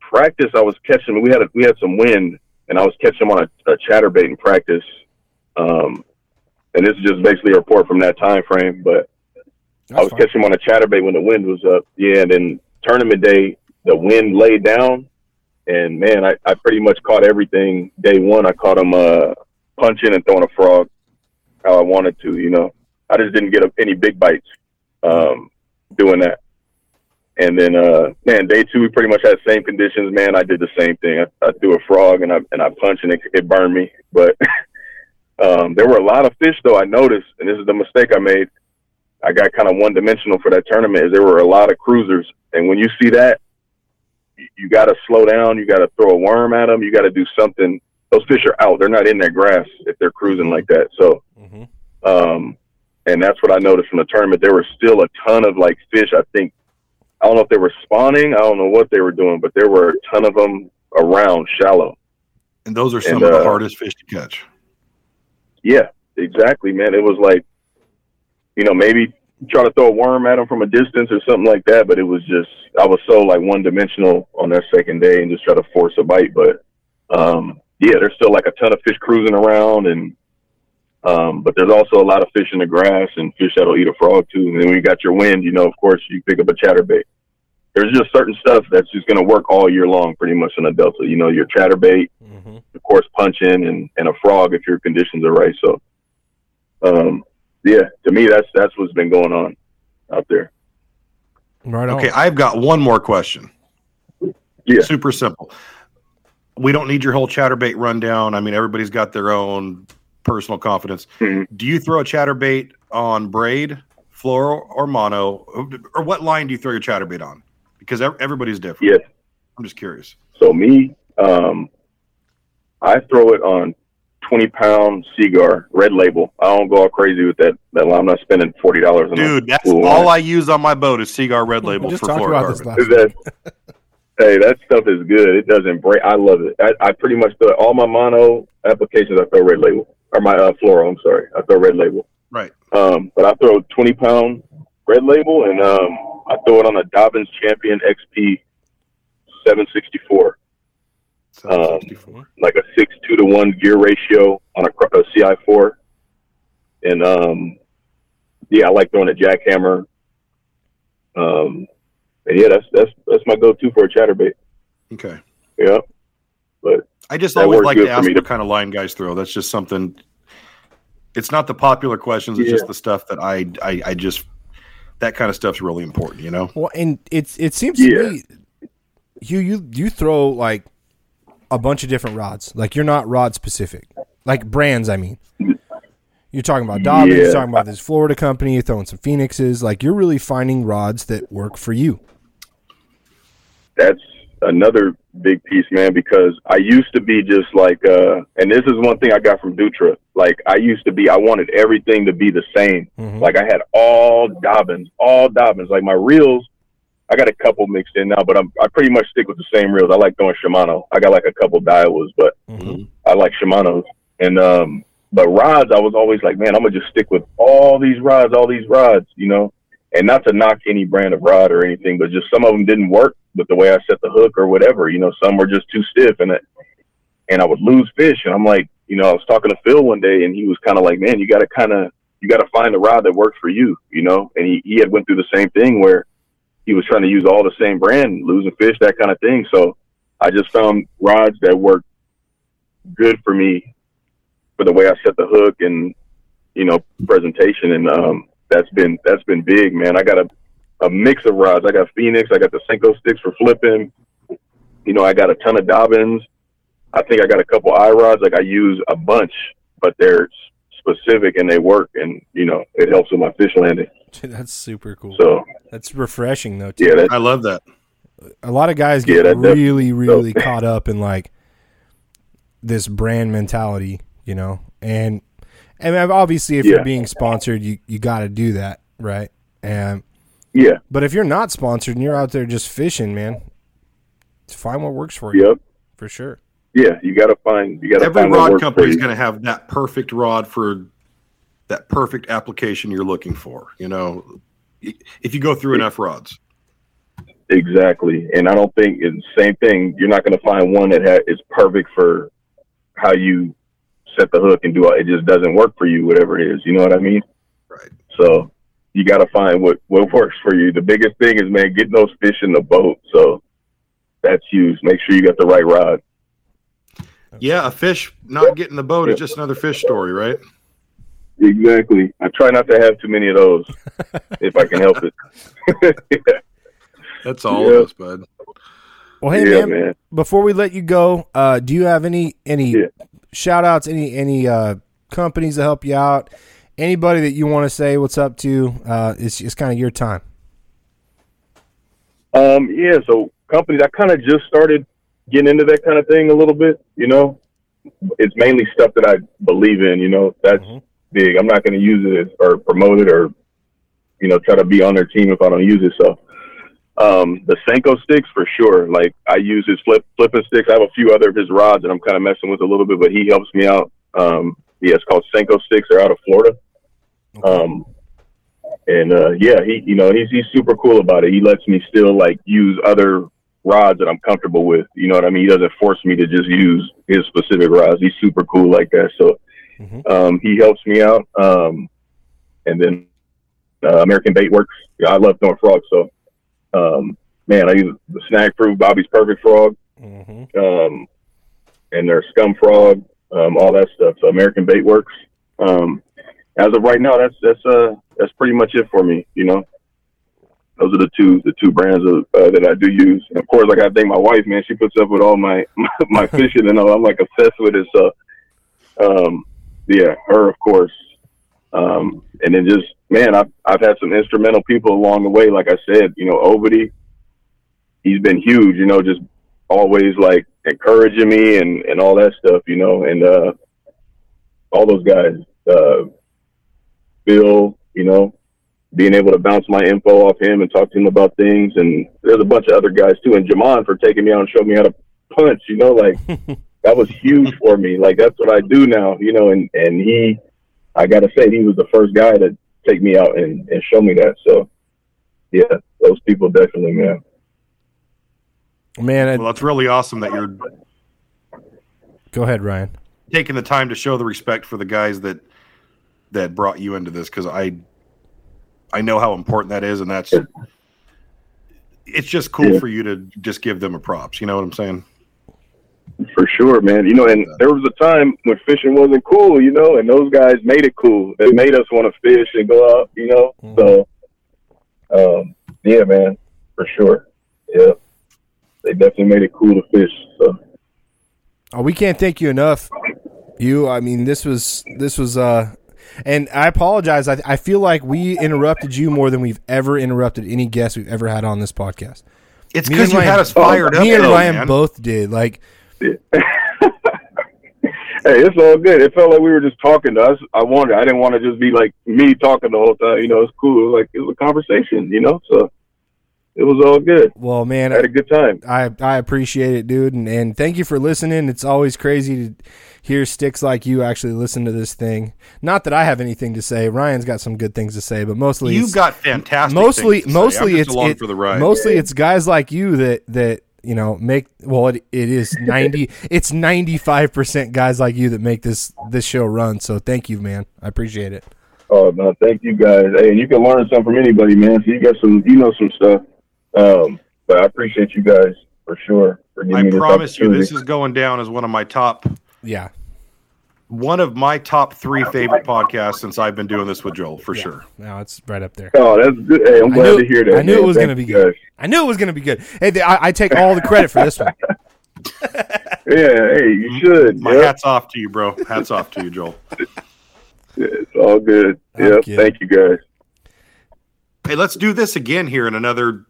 practice, I was catching. We had a, we had some wind, and I was catching them on a, a chatterbait in practice. Um, and this is just basically a report from that time frame, but. I was fine. catching on a chatterbait when the wind was up. Yeah, and then tournament day, the wind laid down, and man, I, I pretty much caught everything. Day one, I caught him uh, punching and throwing a frog how I wanted to. You know, I just didn't get any big bites um, doing that. And then, uh, man, day two, we pretty much had the same conditions. Man, I did the same thing. I, I threw a frog and I and I punched and it, it burned me. But um, there were a lot of fish, though. I noticed, and this is the mistake I made. I got kind of one dimensional for that tournament is there were a lot of cruisers. And when you see that, you, you got to slow down. You got to throw a worm at them. You got to do something. Those fish are out. They're not in that grass if they're cruising like that. So, Mhm. um, and that's what I noticed from the tournament. There were still a ton of like fish. I think, I don't know if they were spawning. I don't know what they were doing, but there were a ton of them around shallow. and those are some And, of the uh, hardest fish to catch. Yeah, exactly, man. It was like, you know, maybe try to throw a worm at them from a distance or something like that. But it was just, I was so like one dimensional on that second day and just try to force a bite. But um, yeah, there's still like a ton of fish cruising around, and um, but there's also a lot of fish in the grass and fish that'll eat a frog too. And then when you got your wind, you know, of course, you pick up a chatterbait. There's just certain stuff that's just going to work all year long, pretty much in a delta. You know, your chatterbait, Mhm. of course, punching and, and a frog if your conditions are right. So, um, yeah, to me, that's that's what's been going on out there. Right on. Okay, I've got one more question. Yeah. Super simple. We don't need your whole chatterbait rundown. I mean, everybody's got their own personal confidence. Mhm. Do you throw a chatterbait on braid, fluoro, or mono? Or what line do you throw your chatterbait on? Because everybody's different. Yes. I'm just curious. So me, um, I throw it on twenty pound Seaguar red label. I don't go all crazy with that. That line. I'm not spending forty dollars on Dude, that's cool all line. I use on my boat is Seaguar red We label just for talked fluorocarbon. about this last Is that, hey, that stuff is good. It doesn't break. I love it. I, I pretty much throw all my mono applications. I throw red label or my uh, fluoro. I'm sorry. I throw red label. Right. Um, but I throw 20 pound red label and um, I throw it on a Dobyns Champion XP 764, 764. like a six two to one gear ratio on a, a CI4. And um, yeah, I like throwing a jackhammer. Um, and yeah, that's that's that's my go-to for a chatterbait. okay. Yeah, but I just That always like to ask me what to- kind of line guys throw. That's just something. It's not the popular questions. It's Yeah. just the stuff that I, I, I just that kind of stuff's really important. You know. Well, and it's it seems Yeah. to me you you you throw like a bunch of different rods. Like you're not rod specific, like brands. I mean, you're talking about Dobyns. You're talking about this Florida company. You're throwing some Phenixes. Like you're really finding rods that work for you. that's another big piece, man, because I used to be just like, uh, and this is one thing I got from Dutra. Like, I used to be, I wanted everything to be the same. Mhm. Like, I had all Dobyns, all Dobyns. Like, my reels, I got a couple mixed in now, but I'm, I pretty much stick with the same reels. I like throwing Shimano. I got like a couple Daiwas, but Mhm. I like Shimano's. And, um, but rods, I was always like, man, I'm going to just stick with all these rods, all these rods, you know? And not to knock any brand of rod or anything, but just some of them didn't work with the way I set the hook or whatever. You know, some were just too stiff and it, and I would lose fish. And I'm like, you know, I was talking to Phil one day and he was kind of like, man, you got to kind of, you got to find a rod that works for you, you know? And he, he had went through the same thing where he was trying to use all the same brand, losing fish, that kind of thing. So I just found rods that worked good for me for the way I set the hook and you know presentation, and um, that's been that's been big, man. I got a a mix of rods. I got Phenix, I got the Senko sticks for flipping. You know, I got a ton of Dobyns. I think I got a couple iRods. Like I use a bunch, but they're specific and they work, and you know it helps with my fish landing. That's super cool. So That's refreshing though. Too. yeah, that's I love that. a lot of guys Yeah, get that def- really, really caught up in like this brand mentality, you know. And and obviously, if you're being sponsored, you you got to do that, right? And yeah, but if you're not sponsored and you're out there just fishing, man, find what works for you yep, for sure. yeah. You got to find you got to Every find rod company is going to have that perfect rod for that perfect application you're looking for. You know, if you go through enough rods. Exactly, and I don't think it's the same thing. You're not going to find one that ha- is perfect for how you set the hook and do it. It just doesn't work for you, whatever it is. You know what I mean? Right. So you got to find what what works for you. The biggest thing is, man, get those fish in the boat. So that's huge. Make sure you got the right rod. Yeah, a fish not getting the boat is just another fish story, right? Exactly. I try not to have too many of those if I can help it. yeah, That's all Yeah. of us, bud. Well, hey yeah, man, man. before we let you go, uh, do you have any any Yeah. shout outs, any any uh, companies to help you out? Anybody that you want to say what's up to? Uh, it's it's kind of your time. Um, yeah, so companies, I kind of just started getting into that kind of thing a little bit, you know. It's mainly stuff that I believe in, you know. That's Mhm. big. I'm not going to use it or promote it or, you know, try to be on their team if I don't use it. So, um, the Senko sticks for sure. Like I use his flip flipping sticks. I have a few other of his rods that I'm kind of messing with a little bit, but he helps me out. Um, yeah, it's called Senko sticks. They're out of Florida. Um, and uh, yeah, he you know he's he's super cool about it. He lets me still like use other rods that I'm comfortable with. You know what I mean? He doesn't force me to just use his specific rods. He's super cool like that. So Mhm. um, he helps me out. Um, and then uh, American Bait Works. Yeah, I love North frogs. So um, man, I use the Snag Proof, Bobby's Perfect Frog, hmm um, and their Scum Frog, um, all that stuff. So American Bait Works. Um, as of right now, that's that's uh that's pretty much it for me. You know, those are the two the two brands of, uh, that I do use. And of course, I got to thank my wife, man. She puts up with all my my fishing and all. I'm like obsessed with it. So, um, yeah, her of course. Um, and then just man, I've I've had some instrumental people along the way. Like I said, you know, Obity, he's been huge. You know, just always like encouraging me and and all that stuff. You know, and uh, all those guys, uh, Bill, you know, being able to bounce my info off him and talk to him about things. And there's a bunch of other guys too. And Jamon for taking me out and showing me how to punch. You know, like that was huge for me. Like that's what I do now. You know, and and he, I gotta say, he was the first guy to take me out and and show me that. So, yeah, those people definitely, man. Man, I, Well, that's really awesome that you're go ahead, Ryan. taking the time to show the respect for the guys that that brought you into this because I I know how important that is, and that's it's just cool Yeah. for you to just give them a props. You know what I'm saying? For sure, man. You know, and there was a time when fishing wasn't cool, you know, and those guys made it cool. They made us want to fish and go out, you know. So, um, yeah, man, for sure. Yeah, they definitely made it cool to fish. So, Oh, we can't thank you enough. You, I mean, this was this was uh and I apologize. I I feel like we interrupted you more than we've ever interrupted any guest we've ever had on this podcast. It's because you Ryan- had us fired up. Me and though, Ryan man. both did. Like hey, it's all good. It felt like we were just talking to us. I wanted. I didn't want to just be like me talking the whole time. You know, it's cool. It was like it was a conversation. You know, so it was all good. well, man, I had a good time. I I appreciate it, dude, and, and thank you for listening. It's always crazy to hear sticks like you actually listen to this thing. Not that I have anything to say. Ryan's got some good things to say, but mostly You've it's- got fantastic. mostly to mostly just it's along it- for the ride. mostly it's guys like you that that you know make well it, it is 90 it's 95% guys like you that make this this show run so thank you man i appreciate it Oh no, thank you guys. Hey, and you can learn something from anybody, man. So you got some, you know, some stuff. Um, but I appreciate you guys for sure for I me promise you, this is going down as one of my top, Yeah. one of my top three favorite podcasts since I've been doing this with Joel for sure. No, it's right up there. Oh, that's good. Hey, I'm I glad knew- to hear that. I knew it was gonna be good. guys. I knew it was going to be good. Hey, th- I, I take all the credit for this one. Yeah, hey, you should. My Yep. hats off to you, bro. Hats off to you, Joel. It's all good. I'm Yep. kidding. Thank you guys. Hey, let's do this again here in another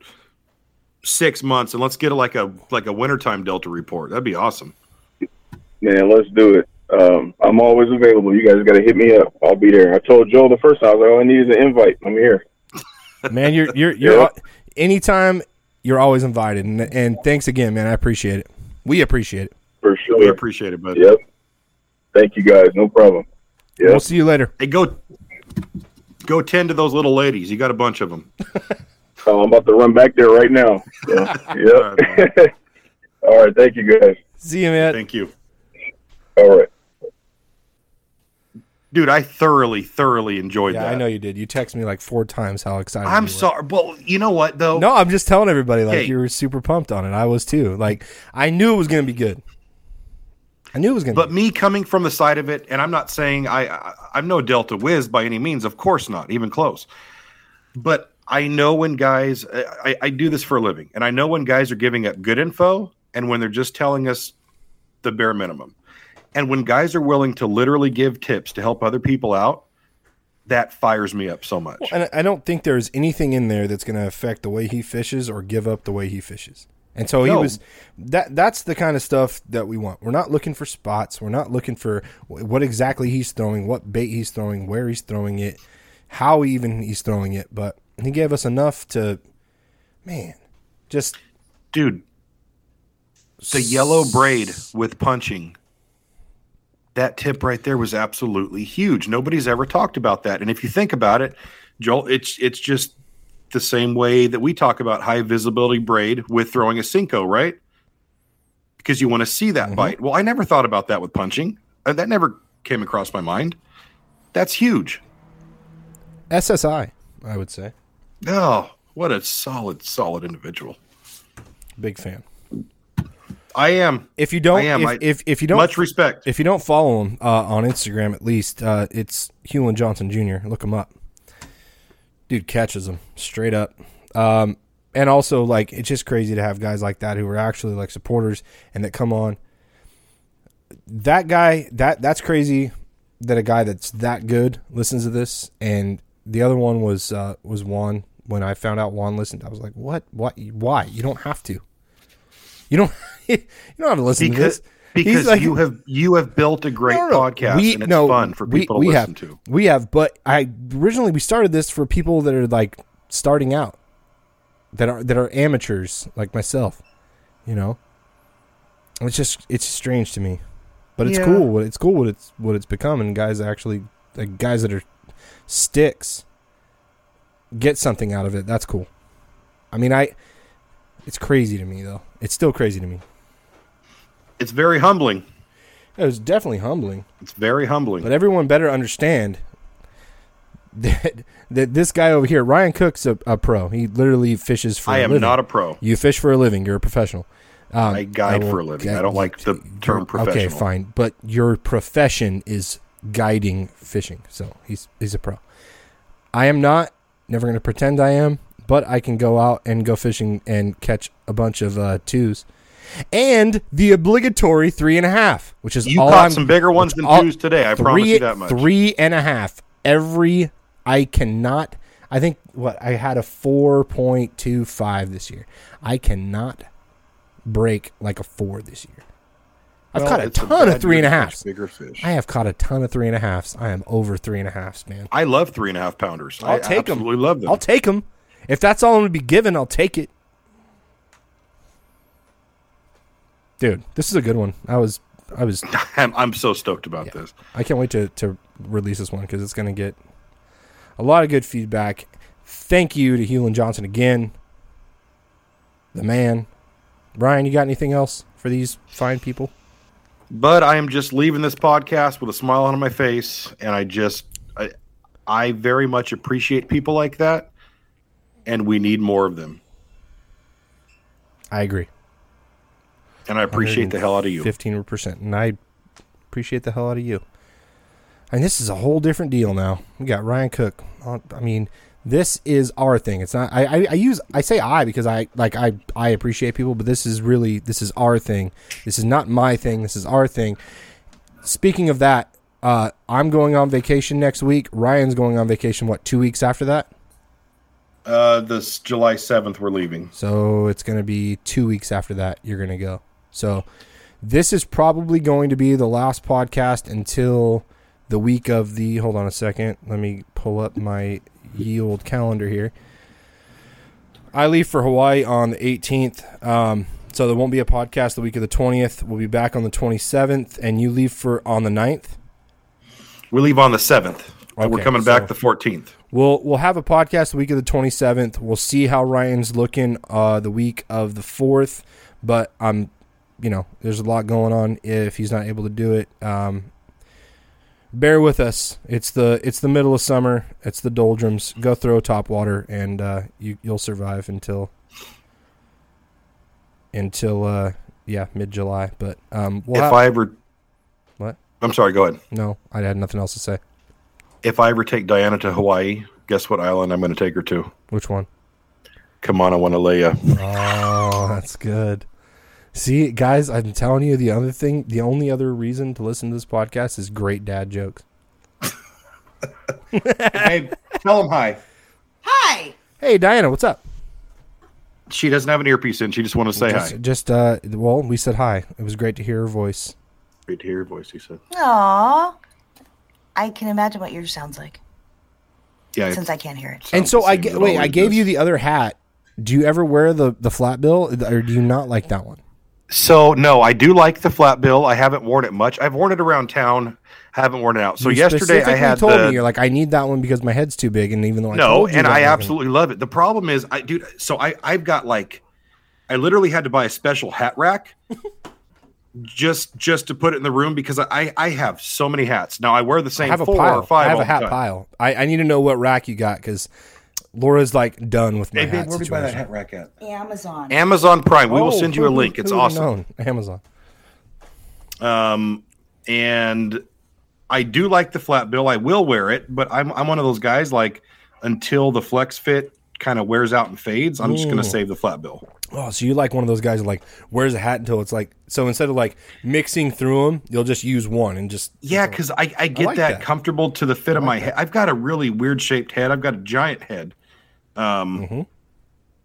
six months, and let's get like a like a wintertime Delta report. That'd be awesome. Man, let's do it. Um, I'm always available. You guys got to hit me up. I'll be there. I told Joel the first time, I was like, all I need is an invite. I'm here. Man, you're you're you're Yep. anytime you're always invited, and, and thanks again, man. I appreciate it. We appreciate it. For sure. We appreciate it, bud. Yep. Thank you guys. No problem. Yep. We'll see you later. Hey, go go tend to those little ladies. You got a bunch of them. Oh, I'm about to run back there right now. So, yep. all right. Thank you guys. See you, man. Thank you, All right. dude. I thoroughly, thoroughly enjoyed Yeah, that. I know you did. You text me like four times how excited. I'm you were. sorry. Well, you know what though? No, I'm just telling everybody like Hey. you were super pumped on it. I was too. Like I knew it was going to be good. I knew it was going to. But me coming from the side of it, and I'm not saying I, I I'm no Delta whiz by any means, of course not, even close. But I know when guys, I, I do this for a living, and I know when guys are giving up good info and when they're just telling us the bare minimum. And when guys are willing to literally give tips to help other people out, that fires me up so much. And I don't think there's anything in there that's going to affect the way he fishes or give up the way he fishes. And so he No. was that that's the kind of stuff that we want. We're not looking for spots. We're not looking for what exactly he's throwing, what bait he's throwing, where he's throwing it, how even he's throwing it, but he gave us enough to man, just Dude, the yellow braid with punching. That tip right there was absolutely huge. Nobody's ever talked about that. And if you think about it, Joel, it's it's just the same way that we talk about high visibility braid with throwing a Senko, right? Because you want to see that bite. Well, I never thought about that with punching. Uh, That never came across my mind. That's huge. SSI, I would say. Oh, what a solid, solid individual. Big fan. I am. If you don't I am. if, I- if if you don't Much respect. if you don't follow him uh, on Instagram, at least uh, it's Hulen Johnson Jr. Look him up. Dude catches him straight up. Um, and also, like, it's just crazy to have guys like that who are actually like supporters and that come on. That guy, that that's crazy. That a guy that's that good listens to this, and the other one was uh, was Juan. When I found out Juan listened, I was like, "What? What? Why? You don't have to. You don't. you don't have to listen because to this." because like- you have you have built a great No, no, podcast We- and it's no, fun for people we to have, listen to. We have, but I originally we started this for people that are like starting out, that are that are amateurs like myself. You know, it's just it's strange to me, but it's Yeah. cool. What it's cool what it's what it's become, and guys actually like guys that are sticks get something out of it. That's cool. I mean, I. It's crazy to me though. It's still crazy to me. It's very humbling. It was definitely humbling. It's very humbling. But everyone better understand that that this guy over here, Ryan Cook's a, a pro. He literally fishes for. I a am living. not a pro. You fish for a living. You're a professional. Um, I guide will- for a living. yeah, I don't like the term professional. Okay, fine, but your profession is guiding fishing, so he's he's a pro. I am not. Never going to pretend I am, but I can go out and go fishing and catch a bunch of uh, twos, and the obligatory three and a half, which is You all caught I'm, some bigger ones than all- twos today. I three, promise you that much. Three and a half. Every I cannot. I think what I had a four point two five this year. I cannot break like a four this year. I've Well, caught a ton bad of three and a to catch Bigger fish. I have caught a ton of three and a halves. I am over three and a halves, man. I love three and a half pounders. I'll I take 'em. absolutely love them. I'll take them. If that's all I'm gonna be given, I'll take it. Dude, this is a good one. I was, I was I'm, I'm so stoked about this. I can't wait to, to release this one because it's going to get a lot of good feedback. Thank you to Hulen Johnson again, the man. Ryan, you got anything else for these fine people? But I am just leaving this podcast with a smile on my face, and I just, I, I very much appreciate people like that, and we need more of them. I agree. and I appreciate the hell out of you. Fifteen percent, and I appreciate the hell out of you. And this is a whole different deal now. We got Ryan Cook. Uh, I mean, this is our thing. It's not. I, I, I use. I say I because I like. I I appreciate people, but this is really. This is our thing. This is not my thing. This is our thing. Speaking of that, uh, I'm going on vacation next week. Ryan's going on vacation. What? Two weeks after that. Uh, this July seventh, we're leaving. So it's going to be two weeks after that. You're going to go. So this is probably going to be the last podcast until the week of the. Hold on a second. Let me pull up my ye old calendar here. I leave for Hawaii on the 18th. Um, so there won't be a podcast the week of the 20th. We'll be back on the 27th, and you leave for on the 9th. We leave on the seventh. we're coming so- back the fourteenth. We'll we'll have a podcast the week of the 27th. We'll see how Ryan's looking uh, the week of the 4th, but I'm you know, there's a lot going on if he's not able to do it. Um, bear with us. It's the it's the middle of summer. It's the doldrums. Go throw top water and uh, you you'll survive until until uh, yeah, mid-July, but um we'll if have, I ever, what? I'm sorry. Go ahead. No, I had nothing else to say. If I ever take Diana to Hawaii, guess what island I'm going to take her to? Which one? Come on, I want to lay ya. Oh, that's good. See, guys, I'm telling you, the other thing, the only other reason to listen to this podcast is great dad jokes. hey, tell him hi. Hi. Hey, Diana, what's up? She doesn't have an earpiece in. She just wanted to say just, hi. just, uh, well, we said hi. It was great to hear her voice. Great to hear her voice. He said, Aw. I can imagine what yours sounds like "Yeah." since I can't hear it. and so the I same ga- as it wait, I gave does. you the other hat. Do you ever wear the the flat bill, or do you not like that one? So no, I do like the flat bill. I haven't worn it much. I've worn it around town. Haven't worn it out. So You yesterday I had told the, me you're like, I need that one because my head's too big, and even though I no, and I absolutely love it. The problem is, I dude. So I I've got like, I literally had to buy a special hat rack, just just to put it in the room because I I have so many hats. Now I wear the I same have a pile. or five. I have a hat pile. I, I need to know what rack you got because Laura's like done with my Hey, babe, hat where do you buy that situation. hat rack at? Amazon. Amazon Prime. We will Oh, send you a link. It's who awesome. known? Amazon. Um, and I do like the flat bill. I will wear it, but I'm I'm one of those guys like until the flex fit kind of wears out and fades, I'm just going to save the flat bill. Oh, so you like one of those guys like wears a hat until it's like so instead of like mixing through them, you'll just use one and just Yeah, because I, I get like that, that. comfortable to the fit of my head. I've got a really weird shaped head. I've got a giant head. Um, Mhm.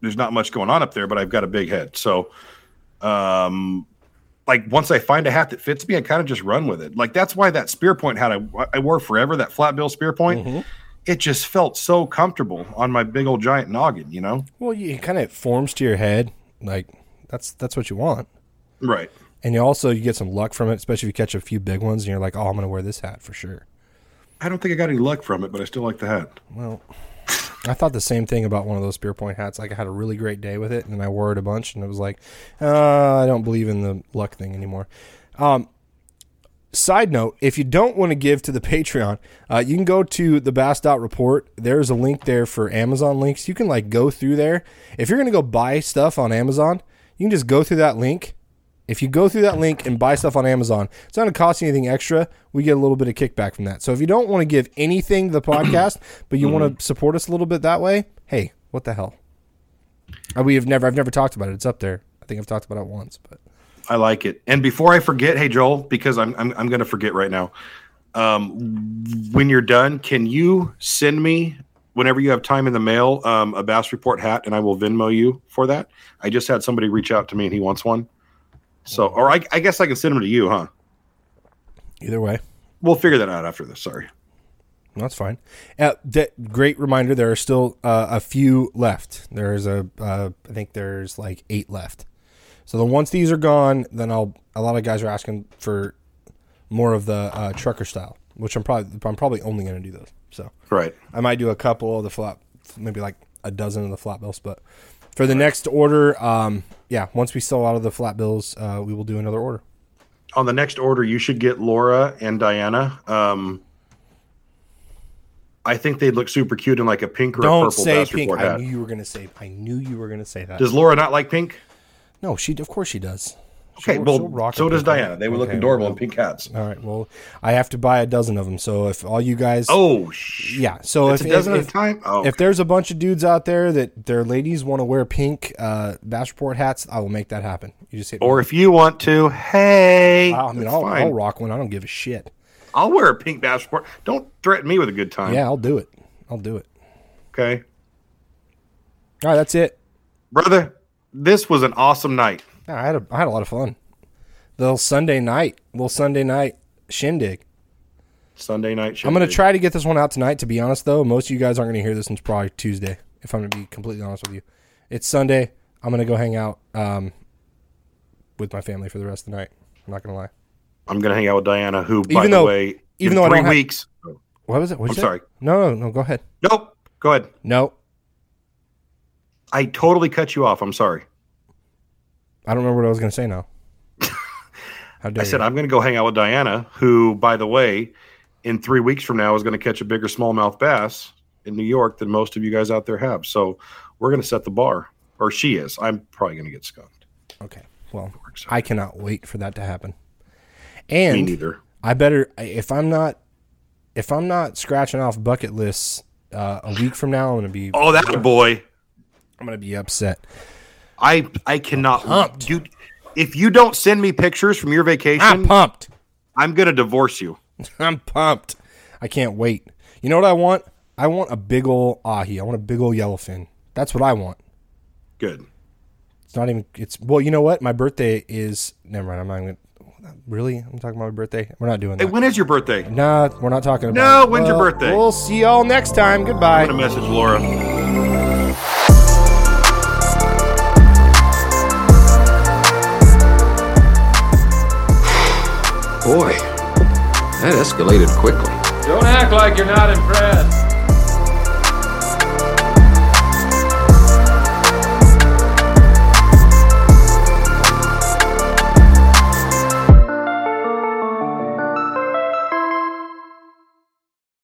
There's not much going on up there, but I've got a big head. So, um, like once I find a hat that fits me, I kind of just run with it. Like that's why that spear point hat I, I wore forever, that flat bill spear point, Mhm. It just felt so comfortable on my big old giant noggin, you know? well, you kind of forms to your head. Like that's that's what you want, Right. and you also you get some luck from it, especially if you catch a few big ones and you're like, oh, I'm gonna wear this hat for sure. I don't think I got any luck from it, but I still like the hat. Well, I thought the same thing about one of those spear point hats. Like I had a really great day with it, and I wore it a bunch, and it was like, uh, I don't believe in the luck thing anymore. Um, side note: If you don't want to give to the Patreon, uh, you can go to the Bass Dot Report. There's a link there for Amazon links. You can like go through there. If you're gonna go buy stuff on Amazon, you can just go through that link. If you go through that link and buy stuff on Amazon, it's not going to cost you anything extra. We get a little bit of kickback from that. So if you don't want to give anything to the podcast, but you want to support us a little bit that way, hey, what the hell? Uh, We have never, I've never talked about it. It's up there. I think I've talked about it once, but I like it. And before I forget, hey Joel, because I'm I'm, I'm going to forget right now. Um, when you're done, can you send me whenever you have time in the mail um, a Bass Report hat, and I will Venmo you for that. I just had somebody reach out to me and he wants one. So, or I, I guess I can send them to you, huh? either way, We'll figure that out after this. Sorry. that's fine. Uh, that great reminder. There are still uh, a few left. There's a, uh, I think there's like eight left. So then once these are gone, then I'll. A lot of guys are asking for more of the uh, trucker style, which I'm probably I'm probably only going to do those. So Right. I might do a couple of the flat, maybe like a dozen of the flat bills. But for the next order, um, yeah, once we sell out of the flat bills, uh, we will do another order. On the next order, you should get Laura and Diana. Um, I think they'd look super cute in like a pink or a Don't purple say Bass pink. I knew you were going to say. I knew you were going to say that. Does Laura not like pink? No, she of course she does. Okay, She'll- well, she'll so does. Diana. They would look adorable well, in pink hats. All right. Well, I have to buy a dozen of them. So if all you guys, Oh, sh- yeah. So if a dozen if, a time. Oh, if there's a bunch of dudes out there that their ladies want to wear pink uh, Bass Report hats, I will make that happen. You just hit me or if you want to, hey, I mean, I'll. I'll rock one. I don't give a shit. I'll wear a pink passport. Don't threaten me with a good time. Yeah, I'll do it. I'll do it. Okay, All right, that's it. brother. This was an awesome night. Yeah, I had a I had a lot of fun. Little Sunday night, little Sunday night shindig. Sunday night. I'm gonna try to get this one out tonight. To be honest, though, most of you guys aren't gonna hear this until probably Tuesday. If I'm gonna be completely honest with you, it's Sunday. I'm gonna go hang out um, with my family for the rest of the night. I'm not gonna lie. I'm gonna hang out with Diana, who, even by Even the though- way, even though I three don't have- weeks. What was it? What'd I'm sorry. No, no, no. Go ahead. Nope. Go ahead. No, I totally cut you off. I'm sorry. I don't remember what I was gonna say now. I said you. I'm going to go hang out with Diana, who, by the way, in three weeks from now is going to catch a bigger smallmouth bass in New York than most of you guys out there have. So we're going to set the bar, or she is. I'm probably going to get skunked. Okay. Well, I cannot wait for that to happen. Me And neither. I better if I'm not if I'm not scratching off bucket lists uh, a week from now, I'm gonna be Oh, that boy! I'm gonna be upset. I I cannot. Pumped. Dude, if you don't send me pictures from your vacation, I'm pumped. I'm going to divorce you. I'm pumped. I can't wait. You know what I want? I want a big ol' ahi. I want a big ol' yellowfin. That's what I want. Good. It's not even. It's well. You know what? My birthday is. Never mind. I'm not even. Really? I'm talking about my birthday. We're not doing Hey, when is your birthday? I'm Nah, we're not talking about. No, it. when's your birthday? We'll see y'all next time. Goodbye. going to message Laura. Boy, that escalated quickly. Don't act like you're not impressed.